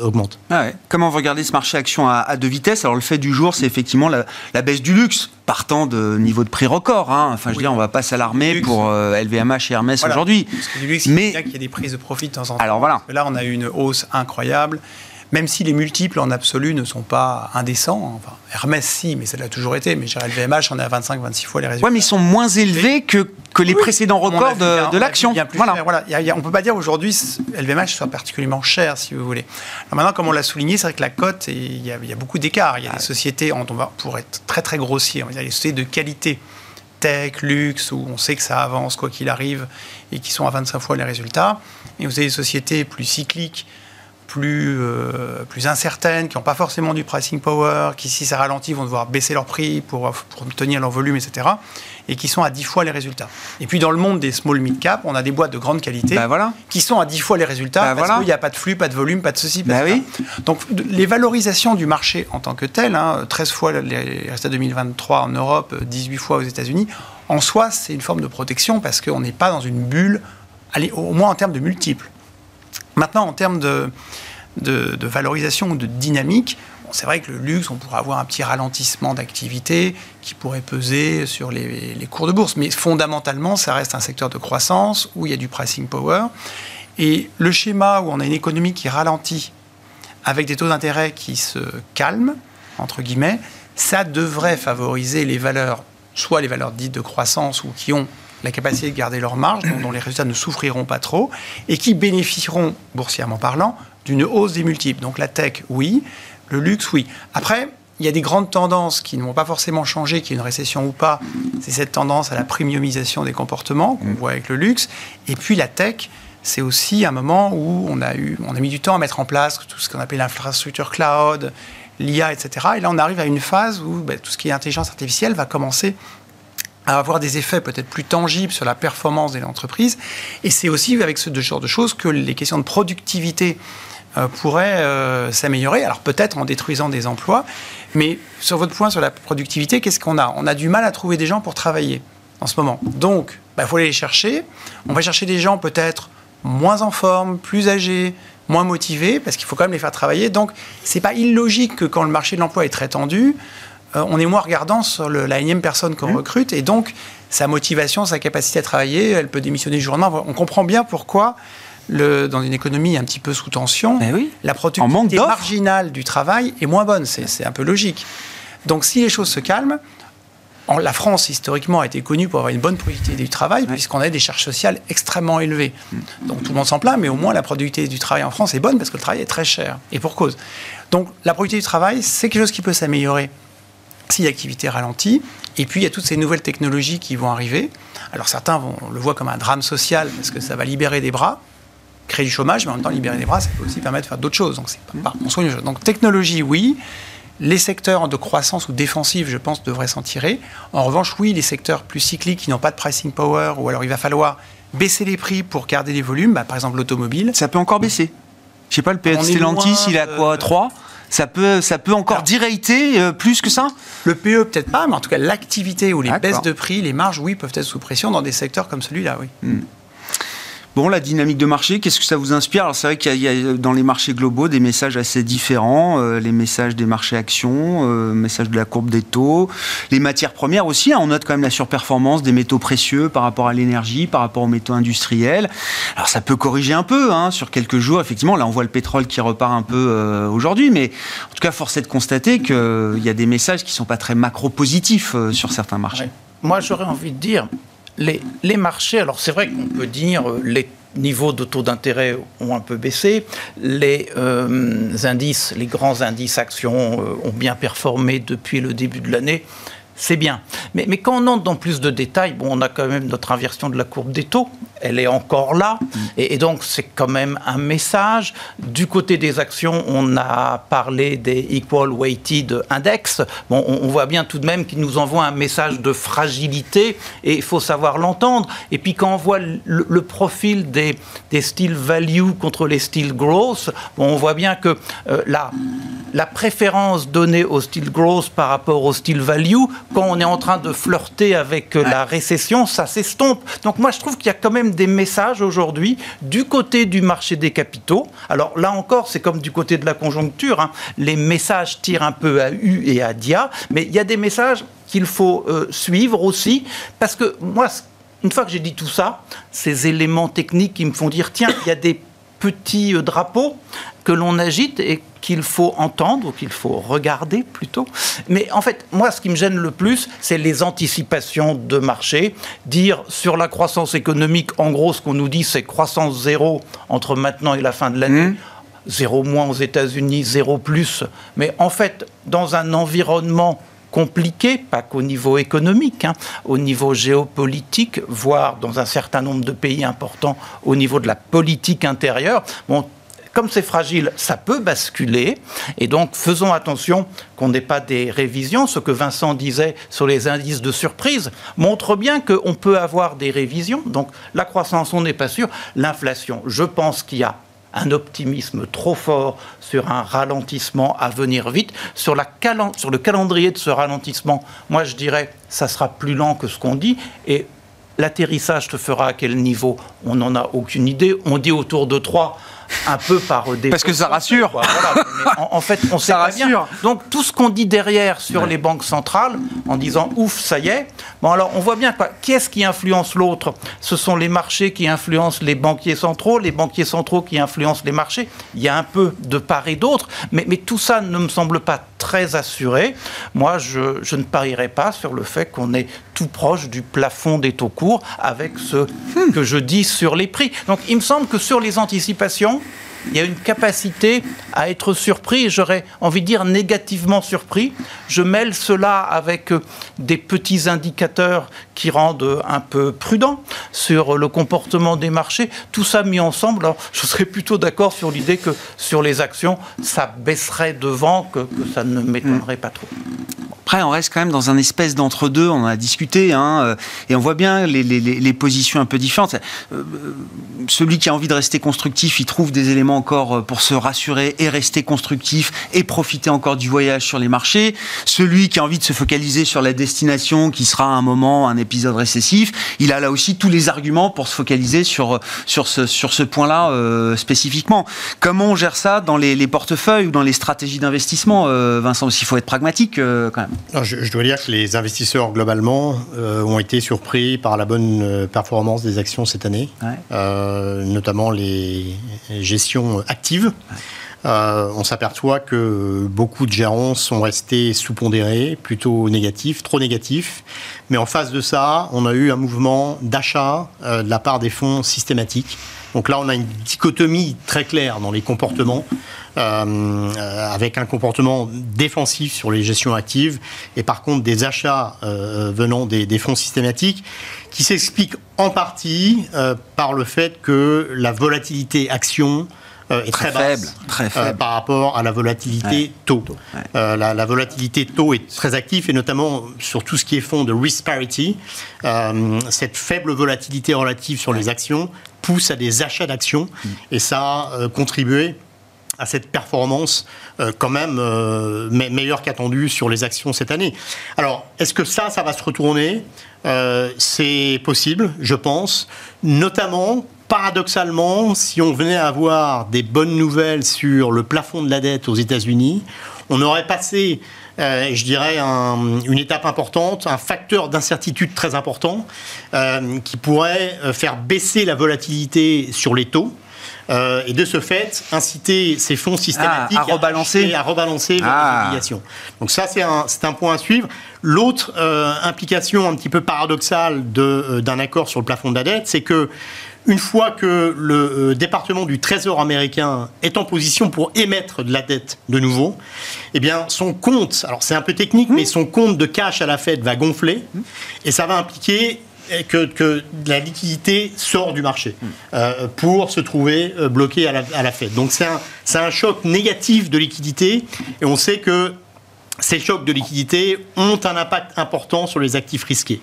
augmente. Ah Comment vous regardez ce marché action à, deux vitesses? Alors le fait du jour, c'est effectivement la, baisse du luxe, partant de niveau de prix record. Hein. Enfin, je veux dire, on va pas s'alarmer pour LVMH euh, et Hermès aujourd'hui. Mais il y a des prises de profit de temps en temps. Alors voilà. Là, on a eu une hausse incroyable même si les multiples en absolu ne sont pas indécents. Enfin, Hermès, si, mais ça l'a toujours été. Mais le VMH, on est à 25-26 fois les résultats. Oui, mais ils sont moins élevés que, que les précédents records de, l'action. Voilà. voilà. on ne peut pas dire aujourd'hui LVMH soit particulièrement cher, si vous voulez. Alors maintenant, comme on l'a souligné, c'est vrai que la cote, il y, a, beaucoup d'écarts. Il y a des sociétés, on va, pour être très très grossier, on va dire les sociétés de qualité tech, luxe, où on sait que ça avance quoi qu'il arrive et qui sont à 25 fois les résultats. Et vous avez des sociétés plus cycliques plus, euh, plus incertaines, qui n'ont pas forcément du pricing power, qui, si ça ralentit, vont devoir baisser leur prix pour, pour tenir leur volume, etc. Et qui sont à 10 fois les résultats. Et puis dans le monde des small mid cap, on a des boîtes de grande qualité bah, voilà. qui sont à 10 fois les résultats bah, parce qu'il n'y a pas de flux, pas de volume, pas de ceci, pas bah de oui. Donc les valorisations du marché en tant que tel, 13 hein, fois les résultats 2023 en Europe, 18 fois aux États-Unis, en soi, c'est une forme de protection parce qu'on n'est pas dans une bulle, allez, au moins en termes de multiples. Maintenant, en termes de, valorisation ou de dynamique, c'est vrai que le luxe, on pourrait avoir un petit ralentissement d'activité qui pourrait peser sur les, cours de bourse. Mais fondamentalement, ça reste un secteur de croissance où il y a du pricing power. Et le schéma où on a une économie qui ralentit avec des taux d'intérêt qui se calment, entre guillemets, ça devrait favoriser les valeurs, soit les valeurs dites de croissance ou qui ont la capacité de garder leur marge, dont, les résultats ne souffriront pas trop, et qui bénéficieront, boursièrement parlant, d'une hausse des multiples. Donc la tech, oui, le luxe, oui. Après, il y a des grandes tendances qui ne vont pas forcément changer, qu'il y ait une récession ou pas. C'est cette tendance à la premiumisation des comportements qu'on voit avec le luxe. Et puis la tech, c'est aussi un moment où on a, eu, on a mis du temps à mettre en place tout ce qu'on appelle l'infrastructure cloud, l'IA, etc. Et là, on arrive à une phase où ben, tout ce qui est intelligence artificielle va commencer à avoir des effets peut-être plus tangibles sur la performance de l'entreprise. Et c'est aussi avec ce genre de choses que les questions de productivité euh, pourraient euh, s'améliorer. Alors peut-être en détruisant des emplois, mais sur votre point sur la productivité, qu'est-ce qu'on a? On a du mal à trouver des gens pour travailler en ce moment. Donc, il bah, faut aller les chercher. On va chercher des gens peut-être moins en forme, plus âgés, moins motivés, parce qu'il faut quand même les faire travailler. Donc, c'est pas illogique que quand le marché de l'emploi est très tendu, euh, on est moins regardant sur la énième personne qu'on mmh. recrute, et donc sa motivation, sa capacité à travailler, elle peut démissionner du jour au lendemain. On comprend bien pourquoi, dans une économie un petit peu sous tension, la productivité marginale du travail est moins bonne. C'est un peu logique. Donc si les choses se calment, la France, historiquement, a été connue pour avoir une bonne productivité du travail, puisqu'on a des charges sociales extrêmement élevées. Mmh. Donc tout le monde s'en plaint, mais au moins la productivité du travail en France est bonne, parce que le travail est très cher, et pour cause. Donc la productivité du travail, c'est quelque chose qui peut s'améliorer si l'activité ralentit. Et puis, il y a toutes ces nouvelles technologies qui vont arriver. Alors, certains vont, le voient comme un drame social parce que ça va libérer des bras, créer du chômage, mais en même temps, libérer des bras, ça peut aussi permettre de faire d'autres choses. Donc, c'est pas, on Donc, technologie, oui. Les secteurs de croissance ou défensifs, je pense, devraient s'en tirer. En revanche, oui, les secteurs plus cycliques qui n'ont pas de pricing power, ou alors il va falloir baisser les prix pour garder les volumes, bah, par exemple l'automobile. Ça peut encore baisser. Je sais pas, le PS Stellantis, il a quoi 3 ça peut, ça peut encore direiter euh, plus que ça? Le PE, peut-être pas, mais en tout cas, l'activité ou les baisses de prix, les marges, oui, peuvent être sous pression dans des secteurs comme celui-là, oui. Hmm. Bon, la dynamique de marché, qu'est-ce que ça vous inspire? Alors c'est vrai qu'il y, a dans les marchés globaux des messages assez différents, euh, les messages des marchés actions, euh, messages de la courbe des taux, les matières premières aussi. Hein, on note quand même la surperformance des métaux précieux par rapport à l'énergie, par rapport aux métaux industriels. Alors ça peut corriger un peu hein, sur quelques jours. Effectivement, là on voit le pétrole qui repart un peu euh, aujourd'hui, mais en tout cas force est de constater qu'il y a des messages qui sont pas très macro positifs sur certains marchés. Moi j'aurais envie de dire les, marchés, alors c'est vrai qu'on peut dire euh, les niveaux de taux d'intérêt ont un peu baissé, les euh, indices, les grands indices actions euh, ont bien performé depuis le début de l'année c'est bien. Mais, mais, quand on entre dans plus de détails, bon, on a quand même notre inversion de la courbe des taux. Elle est encore là. Et, donc, c'est quand même un message. Du côté des actions, on a parlé des Equal Weighted Index. Bon, on, voit bien tout de même qu'il nous envoie un message de fragilité et il faut savoir l'entendre. Et puis, quand on voit le, profil des, des styles value contre les styles growth, bon, on voit bien que euh, la, la préférence donnée au style growth par rapport au style value quand on est en train de flirter avec euh, la récession, ça s'estompe. Donc moi, je trouve qu'il y a quand même des messages aujourd'hui du côté du marché des capitaux. Alors là encore, c'est comme du côté de la conjoncture. Hein. Les messages tirent un peu à U et à Dia, mais il y a des messages qu'il faut euh, suivre aussi, parce que moi, une fois que j'ai dit tout ça, ces éléments techniques qui me font dire, tiens, il y a des petits euh, drapeaux que l'on agite et qu'il faut entendre ou qu'il faut regarder plutôt. Mais en fait, moi, ce qui me gêne le plus, c'est les anticipations de marché. Dire sur la croissance économique, en gros, ce qu'on nous dit, c'est croissance zéro entre maintenant et la fin de l'année. Mmh. Zéro moins aux États-Unis, zéro plus. Mais en fait, dans un environnement compliqué, pas qu'au niveau économique, hein, au niveau géopolitique, voire dans un certain nombre de pays importants au niveau de la politique intérieure. Bon, comme c'est fragile, ça peut basculer. Et donc, faisons attention qu'on n'ait pas des révisions. Ce que Vincent disait sur les indices de surprise montre bien qu'on peut avoir des révisions. Donc, la croissance, on n'est pas sûr. L'inflation, je pense qu'il y a un optimisme trop fort sur un ralentissement à venir vite. Sur, le calendrier de ce ralentissement, moi je dirais ça sera plus lent que ce qu'on dit. Et l'atterrissage se fera à quel niveau? On n'en a aucune idée. On dit autour de 3 un peu par des. Parce que ça rassure. en, fait, on sait pas bien. Donc tout ce qu'on dit derrière sur les banques centrales, en disant ouf, ça y est. Bon alors on voit bien quoi. Qui est-ce qui influence l'autre? Ce sont les marchés qui influencent les banquiers centraux, les banquiers centraux qui influencent les marchés. Il y a un peu de part et d'autre, mais, mais tout ça ne me semble pas très assuré. Moi, je, je ne parierais pas sur le fait qu'on est tout proche du plafond des taux courts avec ce que je dis sur les prix. Donc il me semble que sur les anticipations, il y a une capacité à être surpris, j'aurais envie de dire négativement surpris. Je mêle cela avec euh, des petits indicateurs qui rendent un peu prudent sur le comportement des marchés. Tout ça mis ensemble, alors je serais plutôt d'accord sur l'idée que sur les actions, ça baisserait devant, que ça ne m'étonnerait pas trop. Après, on reste quand même dans un espèce d'entre-deux, on en a discuté, hein, euh, et on voit bien les, les, les, positions un peu différentes. Euh, celui qui a envie de rester constructif, il trouve des éléments encore euh, pour se rassurer et rester constructif et profiter encore du voyage sur les marchés. Celui qui a envie de se focaliser sur la destination, qui sera à un moment un épisode récessif, il a là aussi tous les arguments pour se focaliser sur, sur ce, sur ce point-là euh, spécifiquement. Comment on gère ça dans les, les portefeuilles ou dans les stratégies d'investissement, euh, Vincent? Parce faut être pragmatique quand même je, dois dire que les investisseurs, globalement, euh, ont été surpris par la bonne euh, performance des actions cette année, euh, notamment les gestions actives. on s'aperçoit que beaucoup de gérants sont restés sous-pondérés, plutôt négatifs, trop négatifs. Mais en face de ça, on a eu un mouvement d'achat de la part des fonds systématiques. Donc là, on a une dichotomie très claire dans les comportements. Euh, avec un comportement défensif sur les gestions actives et par contre des achats euh, venant des, fonds systématiques qui s'expliquent en partie euh, par le fait que la volatilité action est très, faible, très faible. par rapport à la volatilité taux. la, volatilité taux est très active et notamment sur tout ce qui est fonds de risk parity. cette faible volatilité relative sur les actions pousse à des achats d'actions mm. et ça a contribué à cette performance quand même meilleure qu'attendue sur les actions cette année. Alors, est-ce que ça, ça va se retourner? C'est possible, je pense, notamment paradoxalement, si on venait à avoir des bonnes nouvelles sur le plafond de la dette aux États-Unis, on aurait passé, euh, je dirais, une étape importante, un facteur d'incertitude très important euh, qui pourrait euh, faire baisser la volatilité sur les taux. et de ce fait, inciter ces fonds systématiques ah, à, rebalancer, à, rebalancer leurs ah. obligations. Donc ça, c'est un, un, point à suivre. L'autre implication un petit peu paradoxale d'un accord sur le plafond de la dette, c'est que une fois que le euh, département du Trésor américain est en position pour émettre de la dette de nouveau, eh bien son compte, alors c'est un peu technique, mais son compte de cash à la Fed va gonfler et ça va impliquer que, la liquidité sort du marché euh, pour se trouver euh, bloqué à la, à la Fed. Donc c'est un, un choc négatif de liquidité et on sait que ces chocs de liquidité ont un impact important sur les actifs risqués.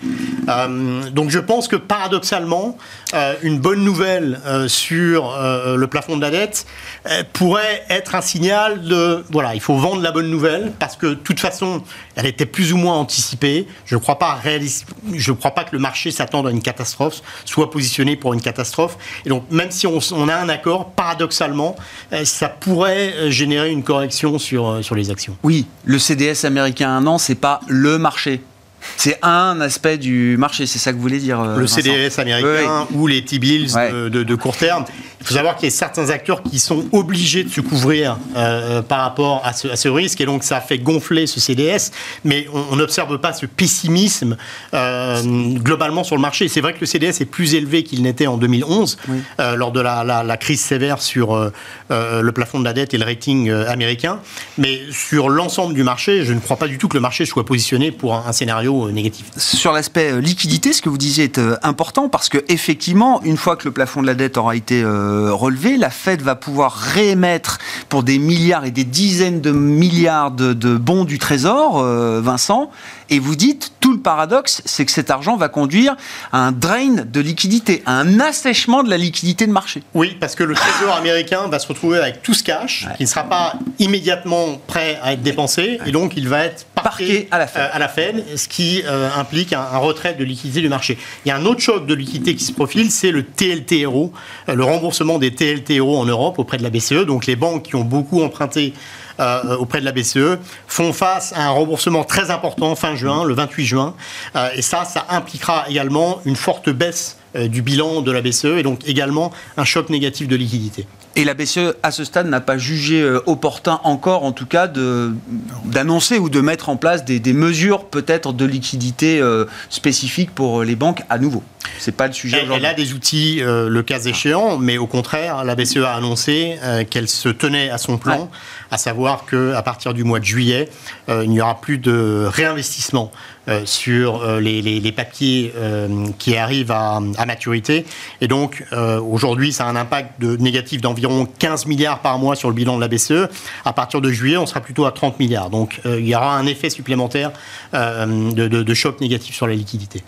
Euh, donc je pense que paradoxalement, euh, une bonne nouvelle euh, sur le plafond de la dette pourrait être un signal de, voilà, il faut vendre la bonne nouvelle parce que de toute façon, elle était plus ou moins anticipée. Je ne crois, pas crois pas que le marché s'attende à une catastrophe, soit positionné pour une catastrophe. Et donc même si on, a un accord, paradoxalement, ça pourrait générer une correction sur, sur les actions. Oui, le Américain un an, c'est pas le marché. C'est un aspect du marché, c'est ça que vous voulez dire euh, Le CDS américain ou les T-bills de, court terme. Il faut savoir qu'il y a certains acteurs qui sont obligés de se couvrir euh, par rapport à ce, risque. Et donc ça fait gonfler ce CDS, mais on n'observe pas ce pessimisme euh, globalement sur le marché. C'est vrai que le CDS est plus élevé qu'il n'était en 2011 lors de la, crise sévère sur le plafond de la dette et le rating américain, mais sur l'ensemble du marché, je ne crois pas du tout que le marché soit positionné pour un scénario euh, Sur l'aspect euh, liquidité, ce que vous disiez est euh, important parce que effectivement, une fois que le plafond de la dette aura été relevé, la Fed va pouvoir réémettre pour des milliards et des dizaines de milliards de, bons du Trésor, Vincent. Et vous dites, tout le paradoxe, c'est que cet argent va conduire à un drain de liquidité, à un assèchement de la liquidité de marché. Oui, parce que le Trésor américain va se retrouver avec tout ce cash qui ne sera pas immédiatement prêt à être dépensé, et donc il va être parqué, à, la Fed. à la Fed, ce qui euh, implique un, retrait de liquidité du marché. Il y a un autre choc de liquidité qui se profile, c'est le TLTRO, euh, le remboursement des TLTRO en Europe auprès de la BCE. Donc les banques qui ont beaucoup emprunté euh, auprès de la BCE font face à un remboursement très important fin juin, le 28 juin. et ça, ça impliquera également une forte baisse du bilan de la BCE et donc également un choc négatif de liquidité. Et la BCE, à ce stade, n'a pas jugé euh, opportun encore, en tout cas, d'annoncer ou de mettre en place des, mesures peut-être de liquidité euh, spécifiques pour les banques à nouveau. C'est pas le sujet aujourd'hui. Elle a des outils, euh, le cas échéant, mais au contraire, la BCE a annoncé qu'elle se tenait à son plan, à savoir qu'à partir du mois de juillet, il n'y aura plus de réinvestissement sur les, papiers qui arrivent à, maturité. Et donc, aujourd'hui, ça a un impact de, négatif d'environ 15 milliards par mois sur le bilan de la BCE. À partir de juillet, on sera plutôt à 30 milliards. Donc euh, il y aura un effet supplémentaire euh, de, choc négatif sur la liquidité.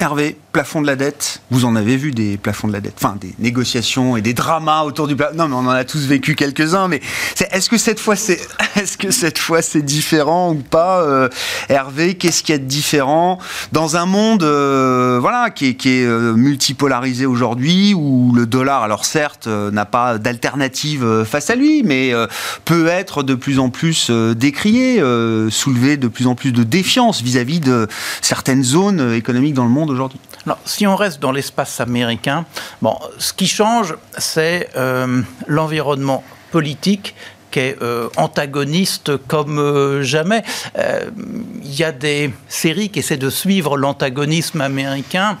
Hervé, plafond de la dette, vous en avez vu des plafonds de la dette, enfin des négociations et des dramas autour du plafond. Non, mais on en a tous vécu quelques-uns. Mais est-ce que cette fois c'est, <laughs> est-ce que cette fois c'est différent ou pas, euh, Hervé? Qu'est-ce qu'il y a de différent dans un monde, euh, voilà, qui est, euh, multipolarisé aujourd'hui, où le dollar, alors certes, n'a pas d'alternative face à lui, mais peut être de plus en plus décrié, soulever de plus en plus de défiance vis-à-vis de certaines zones économiques dans le monde si on reste dans l'espace américain, bon, ce qui change, c'est euh, l'environnement politique qui est euh, antagoniste comme euh, jamais. Il y a des séries qui essaient de suivre l'antagonisme américain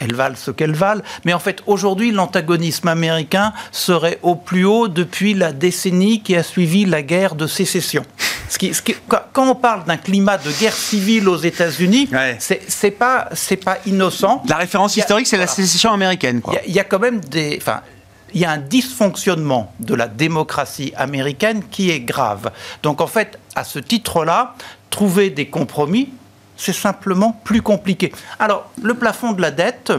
elles valent ce qu'elles valent. Mais en fait, aujourd'hui, l'antagonisme américain serait au plus haut depuis la décennie qui a suivi la guerre de sécession. Ce qui, quand on parle d'un climat de guerre civile aux États-Unis, c'est pas c'est pas innocent. La référence historique, c'est la sécession américaine. Il y, a quand même des, enfin, il y a un dysfonctionnement de la démocratie américaine qui est grave. Donc en fait, à ce titre-là, trouver des compromis, c'est simplement plus compliqué. Alors, le plafond de la dette,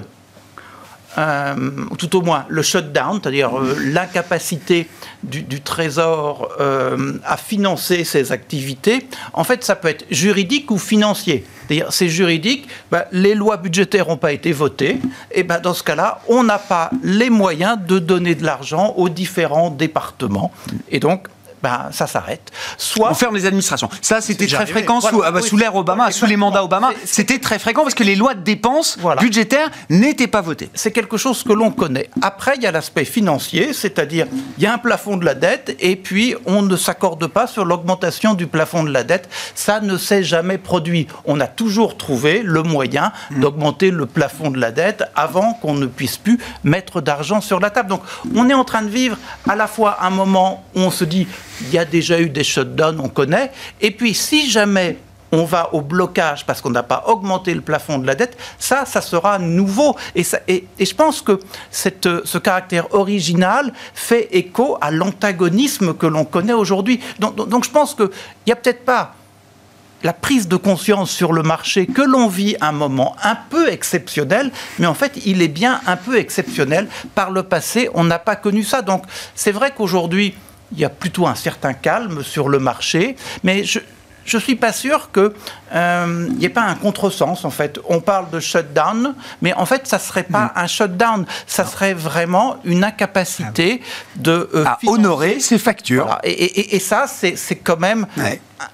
euh, tout au moins le shutdown, c'est-à-dire euh, l'incapacité du, Trésor euh, à financer ses activités, en fait, ça peut être juridique ou financier. C'est-à-dire, c'est juridique, ben, les lois budgétaires n'ont pas été votées, et ben, dans ce cas-là, on n'a pas les moyens de donner de l'argent aux différents départements. Et donc, ben, ça s'arrête. Soit on ferme les administrations. Ça, c'était très fréquent sous, ah bah, sous l'ère Obama, sous les mandats Obama. C'était très fréquent parce que les lois de dépenses budgétaires n'étaient pas votées. C'est quelque chose que l'on connaît. Après, il y a l'aspect financier, c'est-à-dire il y a un plafond de la dette et puis on ne s'accorde pas sur l'augmentation du plafond de la dette. Ça ne s'est jamais produit. On a toujours trouvé le moyen hmm. d'augmenter le plafond de la dette avant qu'on ne puisse plus mettre d'argent sur la table. Donc, on est en train de vivre à la fois un moment où on se dit il y a déjà eu des shutdowns, on connaît. Et puis, si jamais on va au blocage parce qu'on n'a pas augmenté le plafond de la dette, ça, ça sera nouveau. Et, je pense que ce caractère original fait écho à l'antagonisme que l'on connaît aujourd'hui. Donc, je pense qu'il n'y a peut-être pas la prise de conscience sur le marché que l'on vit un moment un peu exceptionnel, mais en fait, il est bien un peu exceptionnel. Par le passé, on n'a pas connu ça. Donc, c'est vrai qu'aujourd'hui, il y a plutôt un certain calme sur le marché, mais je ne suis pas sûr qu'il euh, n'y ait pas un contresens, en fait. On parle de shutdown, mais en fait, ça ne serait pas mm. un shutdown, ça serait vraiment une incapacité de... Euh, à honorer ses factures. Et, ça, c'est quand même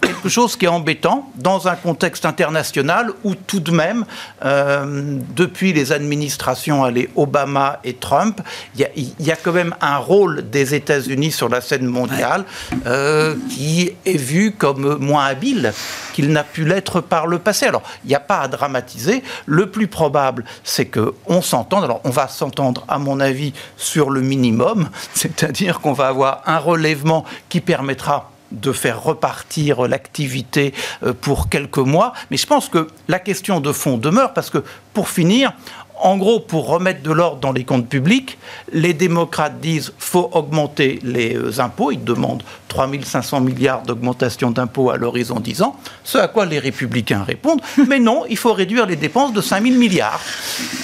quelque chose qui est embêtant dans un contexte international où tout de même, euh, depuis les administrations allez, Obama et Trump, il y, a quand même un rôle des États-Unis sur la scène mondiale euh, qui est vu comme moins habile qu'il n'a pu l'être par le passé. Alors, il n'y a pas à dramatiser. Le plus probable, c'est qu'on s'entende. Alors, on va s'entendre, à mon avis, sur le minimum, <laughs> c'est-à-dire qu'on va avoir un relèvement qui permettra de faire repartir l'activité euh, pour quelques mois. Mais je pense que la question de fond demeure parce que, pour finir, en gros, pour remettre de l'ordre dans les comptes publics, les démocrates disent faut augmenter les euh, impôts. Ils demandent 3500 milliards d'augmentation d'impôts à l'horizon 10 ans. Ce à quoi les républicains répondent <laughs> mais non, il faut réduire les dépenses de 5000 milliards.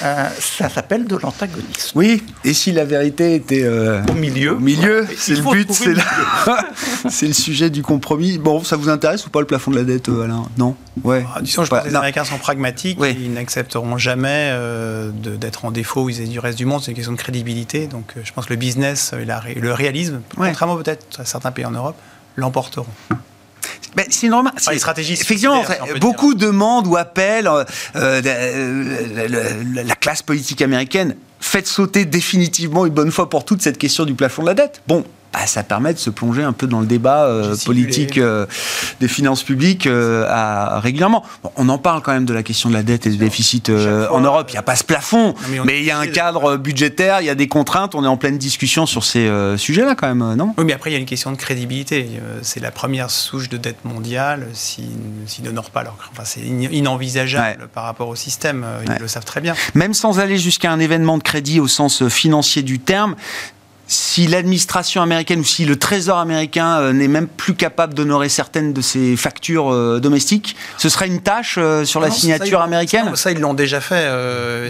Euh, ça s'appelle de l'antagonisme. Oui, et si la vérité était euh, au milieu Au milieu, c'est le but, <laughs> c'est le sujet du compromis. Bon, ça vous intéresse ou pas le plafond de la dette, Alain? Non? Ouais. Ah, disons, je pense que les Américains sont pragmatiques. Ils n'accepteront jamais d'être en défaut vis-à-vis du reste du monde. C'est une question de crédibilité. Donc euh, je pense que le business et le réalisme, contrairement peut-être à certains pays en Europe, l'emporteront. Ben, c'est normal. les stratégies. Effectivement, beaucoup demandent ou appellent euh, euh, la classe politique américaine. Faites sauter définitivement une bonne fois pour toutes cette question du plafond de la dette. Bon, bah, ça permet de se plonger un peu dans le débat euh, politique euh, des finances publiques euh, à, régulièrement. on en parle quand même de la question de la dette et du déficit en Europe. Il n'y a pas ce plafond, mais, il y a un cadre budgétaire, il y a des contraintes. On est en pleine discussion sur ces sujets-là quand même, non? Oui, mais après, il y a une question de crédibilité. C'est la première souche de dette mondiale s'ils n'honorent pas leur... Enfin, c'est inenvisageable par rapport au système. Ils le savent très bien. Même sans aller jusqu'à un événement de crédit au sens financier du terme, si l'administration américaine ou si le Trésor américain euh, n'est même plus capable d'honorer certaines de ses factures euh, domestiques, ce serait une tâche euh, sur la signature américaine Ça, ils l'ont déjà fait.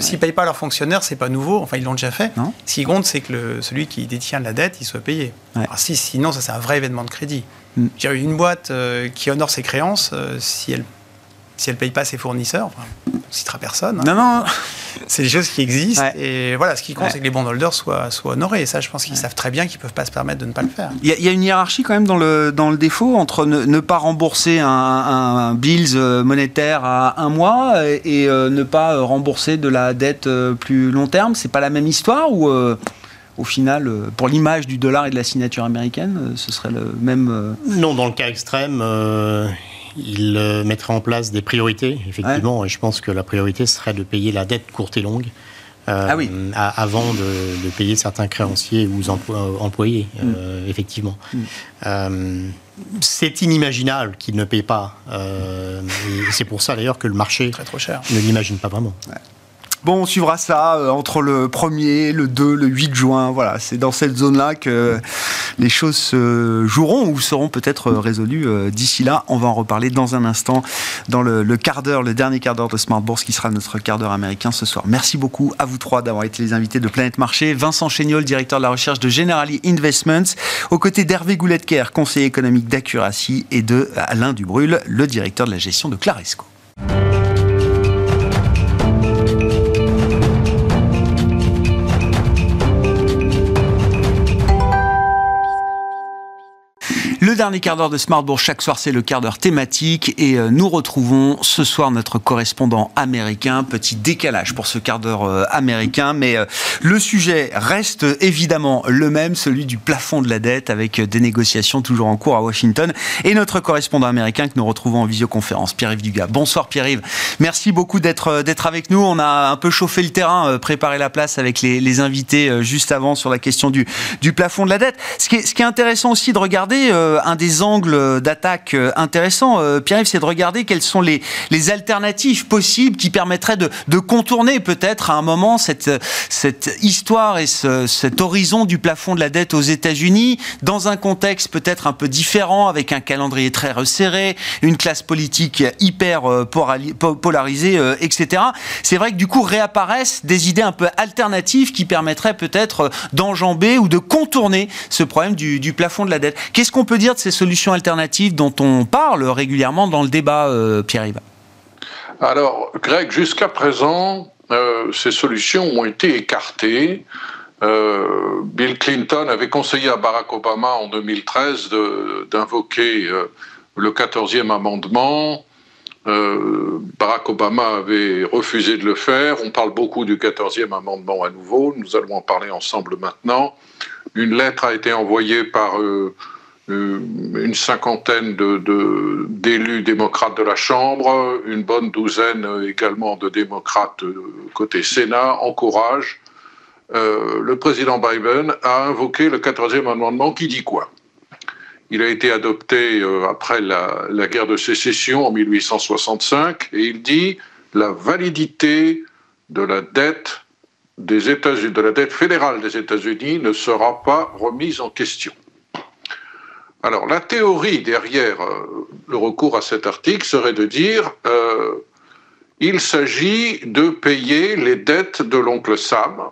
S'ils ne payent pas leurs fonctionnaires, c'est pas nouveau. Enfin, ils l'ont déjà fait. Ce qui compte, c'est que le, celui qui détient la dette, il soit payé. si, sinon, ça, c'est un vrai événement de crédit. Mm. Une boîte qui honore ses créances, si elle si elle ne paye pas ses fournisseurs, enfin, on ne citera personne. Hein. Non, non. <laughs> C'est des choses qui existent. Et voilà, ce qui compte, c'est que les bondholders soient, soient honorés. Et ça, je pense qu'ils savent très bien qu'ils ne peuvent pas se permettre de ne pas le faire. Il y, a une hiérarchie quand même dans le, dans le défaut entre ne, pas rembourser un, un, bills euh, monétaire à un mois et, euh, ne pas rembourser de la dette euh, plus long terme. C'est pas la même histoire ou au final, pour l'image du dollar et de la signature américaine, ce serait le même. Non, dans le cas extrême, il euh, mettrait en place des priorités, effectivement, et je pense que la priorité serait de payer la dette courte et longue. Euh, ah avant de, payer certains créanciers ou employés, mm. euh, effectivement. Mm. c'est inimaginable qu'ils ne payent pas. c'est pour ça d'ailleurs que le marché Très trop cher. ne l'imagine pas vraiment. Bon, on suivra ça euh, entre le 1er, le 2, le 8 juin. Voilà, c'est dans cette zone-là que les choses se joueront ou seront peut-être résolues euh, d'ici là. On va en reparler dans un instant dans le, quart d'heure, le dernier quart d'heure de Smart Bourse qui sera notre quart d'heure américain ce soir. Merci beaucoup à vous trois d'avoir été les invités de Planète Marché. Vincent Chéniol, directeur de la recherche de Generali Investments, aux côtés d'Hervé Gouletker, conseiller économique d'Accuracy, et de Alain Dubrul, le directeur de la gestion de Claresco. Dernier quart d'heure de Smartbourg, chaque soir, c'est le quart d'heure thématique. Et euh, nous retrouvons ce soir notre correspondant américain. Petit décalage pour ce quart d'heure euh, américain. Mais euh, le sujet reste évidemment le même, celui du plafond de la dette, avec des négociations toujours en cours à Washington. Et notre correspondant américain que nous retrouvons en visioconférence, Pierre-Yves Dugas. Bonsoir Pierre-Yves. Merci beaucoup d'être d'être avec nous. On a un peu chauffé le terrain, préparé la place avec les, invités juste avant sur la question du, du plafond de la dette. Ce qui est, ce qui est intéressant aussi de regarder un des angles d'attaque euh, intéressants, euh, Pierre-Yves, c'est de regarder quelles sont les, alternatives possibles qui permettraient de, contourner peut-être à un moment cette, histoire et ce, cet horizon du plafond de la dette aux États-Unis dans un contexte peut-être un peu différent, avec un calendrier très resserré, une classe politique hyper polarisée, etc. C'est vrai que du coup réapparaissent des idées un peu alternatives qui permettraient peut-être d'enjamber ou de contourner ce problème du, du plafond de la dette. Qu'est-ce qu'on peut dire de ces solutions alternatives dont on parle régulièrement dans le débat, euh, Pierre-Yves Alors, Greg, jusqu'à présent, euh, ces solutions ont été écartées. Euh, Bill Clinton avait conseillé à Barack Obama en 2013 d'invoquer le 14e amendement. Barack Obama avait refusé de le faire. On parle beaucoup du 14e amendement à nouveau. Nous allons en parler ensemble maintenant. Une lettre a été envoyée par une cinquantaine d'élus démocrates de la Chambre, une bonne douzaine également de démocrates euh, côté Sénat encouragent euh, le président Biden à invoquer le 14e amendement qui dit quoi? Il a été adopté après la, la, guerre de sécession en 1865 et il dit la validité de la dette des États-Unis, de la dette fédérale des États-Unis ne sera pas remise en question. Alors, la théorie derrière euh, le recours à cet article serait de dire euh, il s'agit de payer les dettes de l'oncle Sam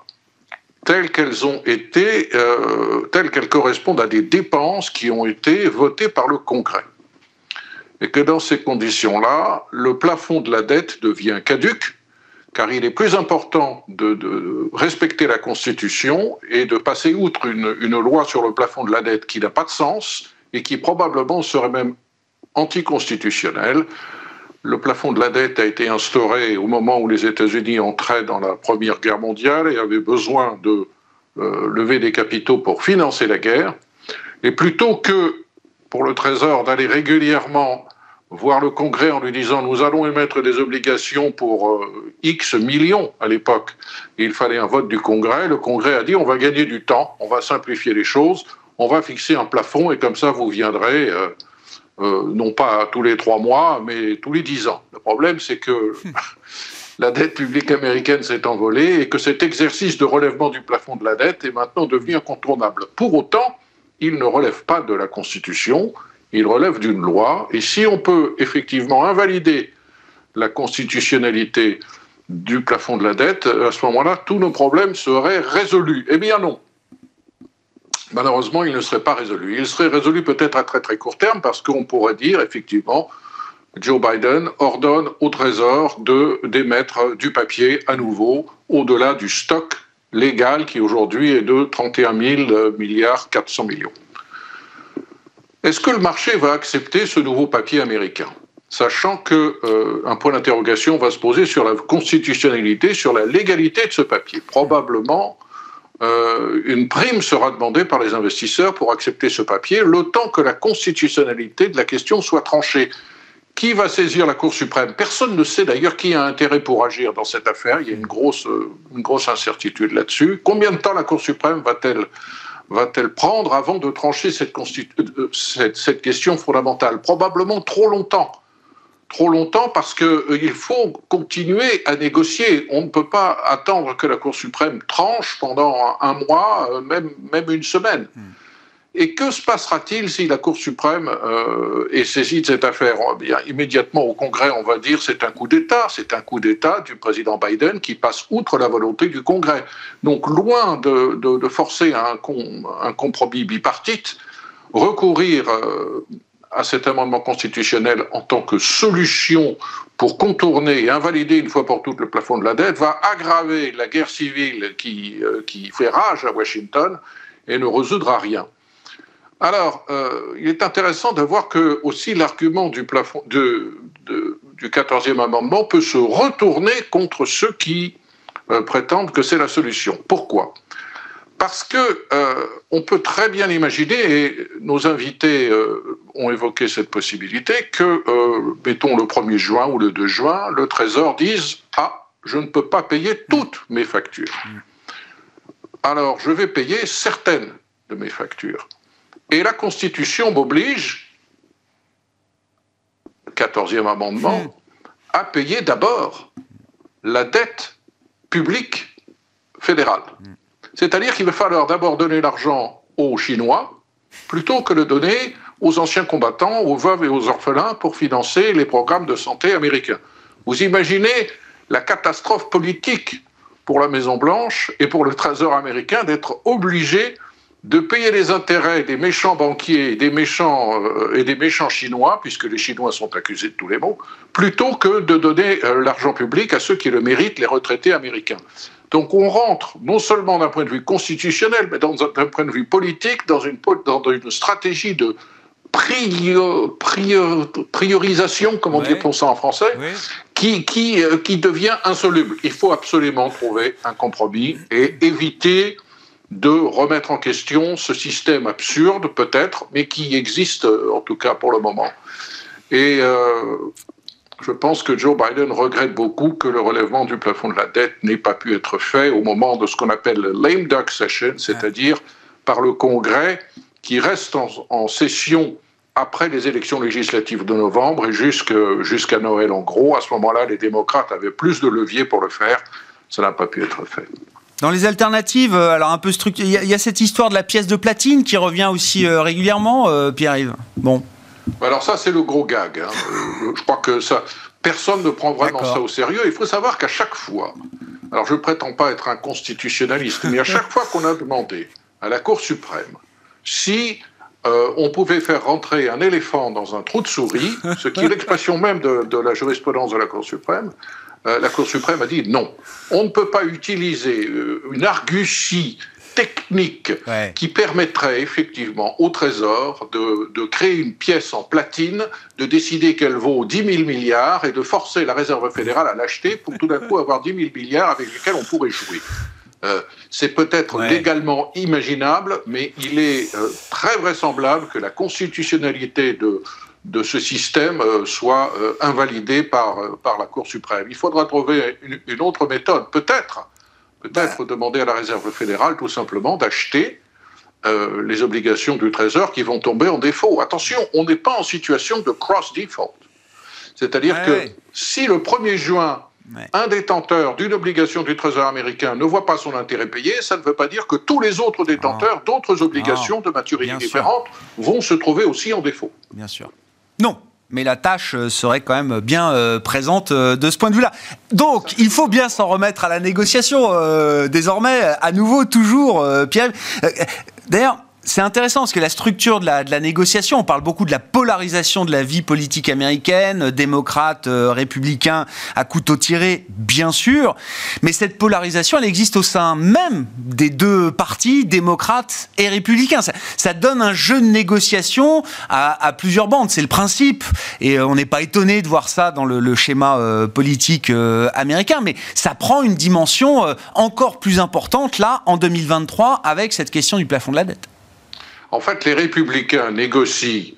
telles qu'elles ont été, euh, telles qu'elles correspondent à des dépenses qui ont été votées par le Congrès. Et que dans ces conditions-là, le plafond de la dette devient caduque, car il est plus important de, respecter la Constitution et de passer outre une, une loi sur le plafond de la dette qui n'a pas de sens et qui probablement serait même anticonstitutionnel. Le plafond de la dette a été instauré au moment où les États-Unis entraient dans la Première Guerre mondiale et avaient besoin de euh, lever des capitaux pour financer la guerre. Et plutôt que pour le Trésor d'aller régulièrement voir le Congrès en lui disant nous allons émettre des obligations pour euh, X millions à l'époque, il fallait un vote du Congrès, le Congrès a dit on va gagner du temps, on va simplifier les choses, on va fixer un plafond et comme ça vous viendrez, euh, euh, non pas tous les trois mois, mais tous les dix ans. Le problème, c'est que <laughs> la dette publique américaine s'est envolée et que cet exercice de relèvement du plafond de la dette est maintenant devenu incontournable. Pour autant, il ne relève pas de la Constitution, il relève d'une loi, et si on peut effectivement invalider la constitutionnalité du plafond de la dette, à ce moment-là, tous nos problèmes seraient résolus. Eh bien non malheureusement, il ne serait pas résolu. Il serait résolu peut-être à très très court terme parce qu'on pourrait dire effectivement, Joe Biden ordonne au Trésor de d'émettre du papier à nouveau au-delà du stock légal qui aujourd'hui est de 31 000 milliards 400 millions. Est-ce que le marché va accepter ce nouveau papier américain? Sachant qu'un euh, point d'interrogation va se poser sur la constitutionnalité, sur la légalité de ce papier. Probablement, euh, une prime sera demandée par les investisseurs pour accepter ce papier, le temps que la constitutionnalité de la question soit tranchée. Qui va saisir la Cour suprême? Personne ne sait d'ailleurs qui a intérêt pour agir dans cette affaire. Il y a une grosse, euh, une grosse incertitude là-dessus. Combien de temps la Cour suprême va-t-elle va-t-elle prendre avant de trancher cette, euh, question fondamentale? Probablement trop longtemps trop longtemps parce qu'il euh, faut continuer à négocier. On ne peut pas attendre que la Cour suprême tranche pendant un mois, euh, même, même une semaine. Hmm. Et que se passera-t-il si la Cour suprême euh, est saisie de cette affaire? Eh Bien, Immédiatement au Congrès, on va dire c'est un coup d'État. C'est un coup d'État du président Biden qui passe outre la volonté du Congrès. Donc, loin de, de, forcer un, un, compromis bipartite, recourir euh, à cet amendement constitutionnel en tant que solution pour contourner et invalider une fois pour toutes le plafond de la dette va aggraver la guerre civile qui, euh, qui fait rage à Washington et ne résoudra rien. Alors, euh, il est intéressant de voir que aussi l'argument du plafond du 14e amendement peut se retourner contre ceux qui euh, prétendent que c'est la solution. Pourquoi? Parce que euh, on peut très bien imaginer, et nos invités ont évoqué cette possibilité, que, mettons le 1er juin ou le 2 juin, le Trésor dise Ah, je ne peux pas payer toutes mes factures. Alors, je vais payer certaines de mes factures. Et la Constitution m'oblige, 14e amendement, à payer d'abord la dette publique fédérale. C'est-à-dire qu'il va falloir d'abord donner l'argent aux Chinois plutôt que de donner aux anciens combattants, aux veuves et aux orphelins pour financer les programmes de santé américains. Vous imaginez la catastrophe politique pour la Maison-Blanche et pour le Trésor américain d'être obligé de payer les intérêts des méchants banquiers des méchants, euh, et des méchants chinois, puisque les Chinois sont accusés de tous les maux, plutôt que de donner euh, l'argent public à ceux qui le méritent, les retraités américains. Donc on rentre non seulement d'un point de vue constitutionnel, mais d'un point de vue politique, dans une, dans une stratégie de priorisation, comme on dit pour ça en français, qui, qui, euh, qui devient insoluble. Il faut absolument trouver un compromis et éviter de remettre en question ce système absurde, peut-être, mais qui existe euh, en tout cas pour le moment. Et euh, je pense que Joe Biden regrette beaucoup que le relèvement du plafond de la dette n'ait pas pu être fait au moment de ce qu'on appelle le lame duck session, c'est-à-dire par le Congrès qui reste en, session après les élections législatives de novembre et jusqu'à Noël en gros. À ce moment-là, les démocrates avaient plus de leviers pour le faire. Ça n'a pas pu être fait. Dans les alternatives, euh, alors un peu structuré, il y, a cette histoire de la pièce de platine qui revient aussi euh, régulièrement, euh, Pierre-Yves? Bon. Alors ça, c'est le gros gag. Hein. je crois que ça, personne ne prend vraiment ça au sérieux. Il faut savoir qu'à chaque fois, alors je ne prétends pas être un constitutionnaliste, mais à chaque fois qu'on a demandé à la Cour suprême si on pouvait faire rentrer un éléphant dans un trou de souris, ce qui est l'expression même de, de, la jurisprudence de la Cour suprême, la Cour suprême a dit non. On ne peut pas utiliser euh, une argutie technique qui permettrait effectivement au Trésor de, créer une pièce en platine, de décider qu'elle vaut 10 000 milliards et de forcer la Réserve fédérale à l'acheter pour tout d'un coup avoir 10 000 milliards avec lesquels on pourrait jouer. Euh, c'est peut-être légalement imaginable, mais il est très vraisemblable que la constitutionnalité de, de ce système euh, soit euh, invalidé par, euh, par la Cour suprême. Il faudra trouver une, autre méthode, peut-être, peut-être bah. demander à la Réserve fédérale tout simplement d'acheter les obligations du Trésor qui vont tomber en défaut. Attention, on n'est pas en situation de cross-default. C'est-à-dire que si le 1er juin, un détenteur d'une obligation du Trésor américain ne voit pas son intérêt payé, ça ne veut pas dire que tous les autres détenteurs d'autres obligations de maturité différentes vont se trouver aussi en défaut. Bien sûr. Non, mais la tâche euh, serait quand même bien euh, présente euh, de ce point de vue-là. Donc, il faut bien s'en remettre à la négociation désormais, à nouveau, toujours, Pierre. D'ailleurs, c'est intéressant parce que la structure de la, de la, négociation, on parle beaucoup de la polarisation de la vie politique américaine, démocrate, euh, républicain, à couteau tiré, bien sûr, mais cette polarisation, elle existe au sein même des deux partis, démocrates et républicains. Ça, ça donne un jeu de négociation à, à plusieurs bandes, c'est le principe, et euh, on n'est pas étonné de voir ça dans le, le schéma euh, politique américain, mais ça prend une dimension encore plus importante là, en 2023, avec cette question du plafond de la dette. En fait, les républicains négocient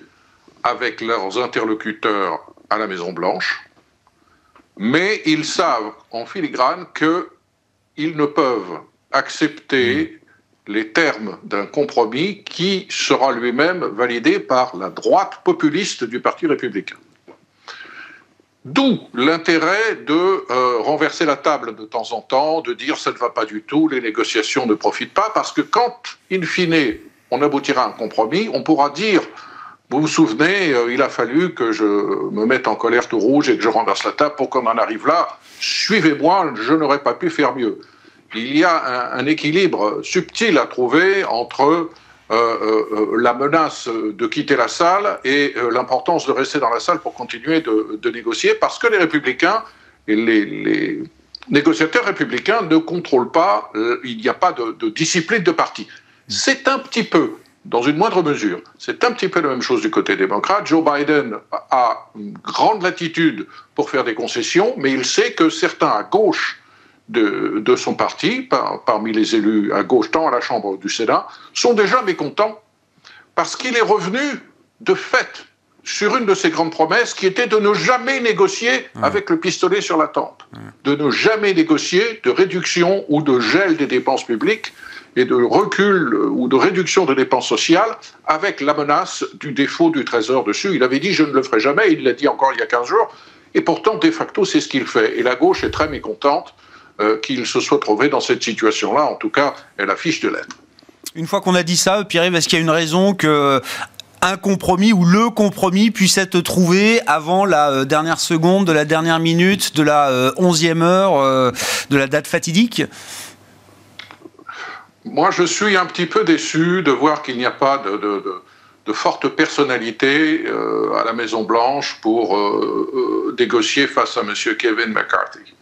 avec leurs interlocuteurs à la Maison-Blanche, mais ils savent en filigrane qu'ils ne peuvent accepter les termes d'un compromis qui sera lui-même validé par la droite populiste du Parti républicain. D'où l'intérêt de euh, renverser la table de temps en temps, de dire ça ne va pas du tout, les négociations ne profitent pas, parce que quand, in fine, on aboutira à un compromis, on pourra dire, vous vous souvenez, euh, il a fallu que je me mette en colère tout rouge et que je renverse la table pour qu'on en arrive là. Suivez-moi, je n'aurais pas pu faire mieux. Il y a un, équilibre subtil à trouver entre euh, euh, la menace de quitter la salle et l'importance de rester dans la salle pour continuer de, négocier, parce que les républicains et les, négociateurs républicains ne contrôlent pas, il n'y a pas de discipline de parti. C'est un petit peu, dans une moindre mesure, c'est un petit peu la même chose du côté démocrate. Joe Biden a une grande latitude pour faire des concessions, mais il sait que certains à gauche de, de son parti, par, parmi les élus à gauche, tant à la Chambre du Sénat, sont déjà mécontents parce qu'il est revenu de fait sur une de ses grandes promesses qui était de ne jamais négocier mmh. avec le pistolet sur la tempe, mmh. de ne jamais négocier de réduction ou de gel des dépenses publiques et de recul ou de réduction des dépenses sociales avec la menace du défaut du Trésor dessus. Il avait dit je ne le ferai jamais, il l'a dit encore il y a 15 jours, et pourtant, de facto, c'est ce qu'il fait. Et la gauche est très mécontente euh, qu'il se soit trouvé dans cette situation-là. En tout cas, elle affiche de l'être. Une fois qu'on a dit ça, Pierre, est-ce qu'il y a une raison que un compromis ou le compromis puisse être trouvé avant la euh, dernière seconde, de la dernière minute, de la euh, onzième heure, euh, de la date fatidique? Moi, je suis un petit peu déçu de voir qu'il n'y a pas de, forte personnalité euh, à la Maison Blanche pour euh, négocier face à M. Kevin McCarthy.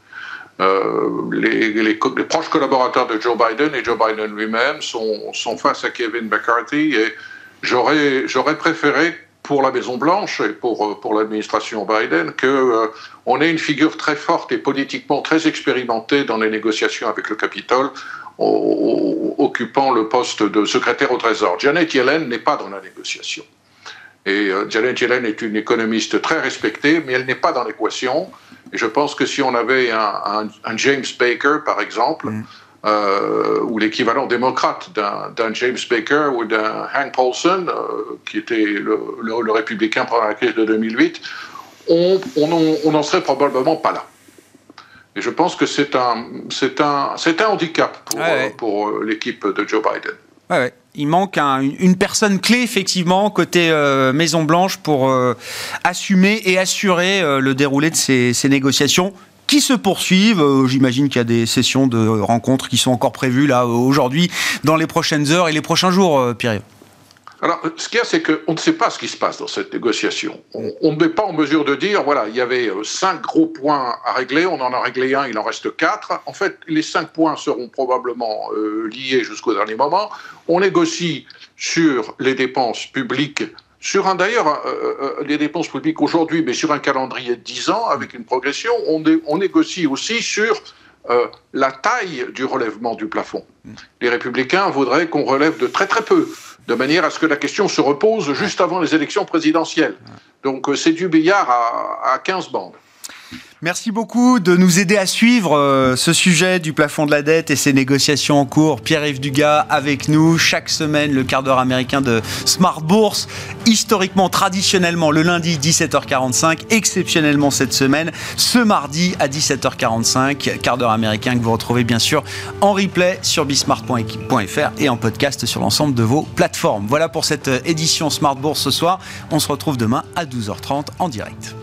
Euh, les, proches collaborateurs de Joe Biden et Joe Biden lui-même sont, face à Kevin McCarthy et j'aurais préféré pour la Maison Blanche et pour, l'administration Biden que euh, on ait une figure très forte et politiquement très expérimentée dans les négociations avec le Capitole occupant le poste de secrétaire au Trésor. Janet Yellen n'est pas dans la négociation. Et euh, Janet Yellen est une économiste très respectée, mais elle n'est pas dans l'équation. Et je pense que si on avait un, un, un James Baker, par exemple, mm. euh, ou l'équivalent démocrate d'un James Baker ou d'un Hank Paulson, euh, qui était le, le, le, républicain pendant la crise de 2008, on n'en serait probablement pas là. Et je pense que c'est un, un, un handicap pour, ouais. pour l'équipe de Joe Biden. Ouais il manque un, une personne clé effectivement côté euh, Maison Blanche pour euh, assumer et assurer euh, le déroulé de ces, ces, négociations qui se poursuivent. Euh, j'imagine qu'il y a des sessions de rencontres qui sont encore prévues là aujourd'hui dans les prochaines heures et les prochains jours, euh, Pierre. Alors, ce qu'il y a, c'est qu'on ne sait pas ce qui se passe dans cette négociation. On n'est pas en mesure de dire, voilà, il y avait cinq gros points à régler, on en a réglé un, il en reste quatre. En fait, les cinq points seront probablement euh, liés jusqu'au dernier moment. On négocie sur les dépenses publiques, sur un d'ailleurs, euh, euh, les dépenses publiques aujourd'hui, mais sur un calendrier de 10 ans, avec une progression. On, on négocie aussi sur euh, la taille du relèvement du plafond. Les républicains voudraient qu'on relève de très très peu de manière à ce que la question se repose juste avant les élections présidentielles. Donc euh, c'est du billard à, à 15 bandes. Merci beaucoup de nous aider à suivre euh, ce sujet du plafond de la dette et ces négociations en cours. Pierre-Yves Dugas avec nous chaque semaine, le quart d'heure américain de Smart Bourse. Historiquement, traditionnellement, le lundi 17h45, exceptionnellement cette semaine, ce mardi à 17h45, quart d'heure américain que vous retrouvez bien sûr en replay sur bismart.fr et en podcast sur l'ensemble de vos plateformes. Voilà pour cette édition Smart Bourse ce soir. On se retrouve demain à 12h30 en direct.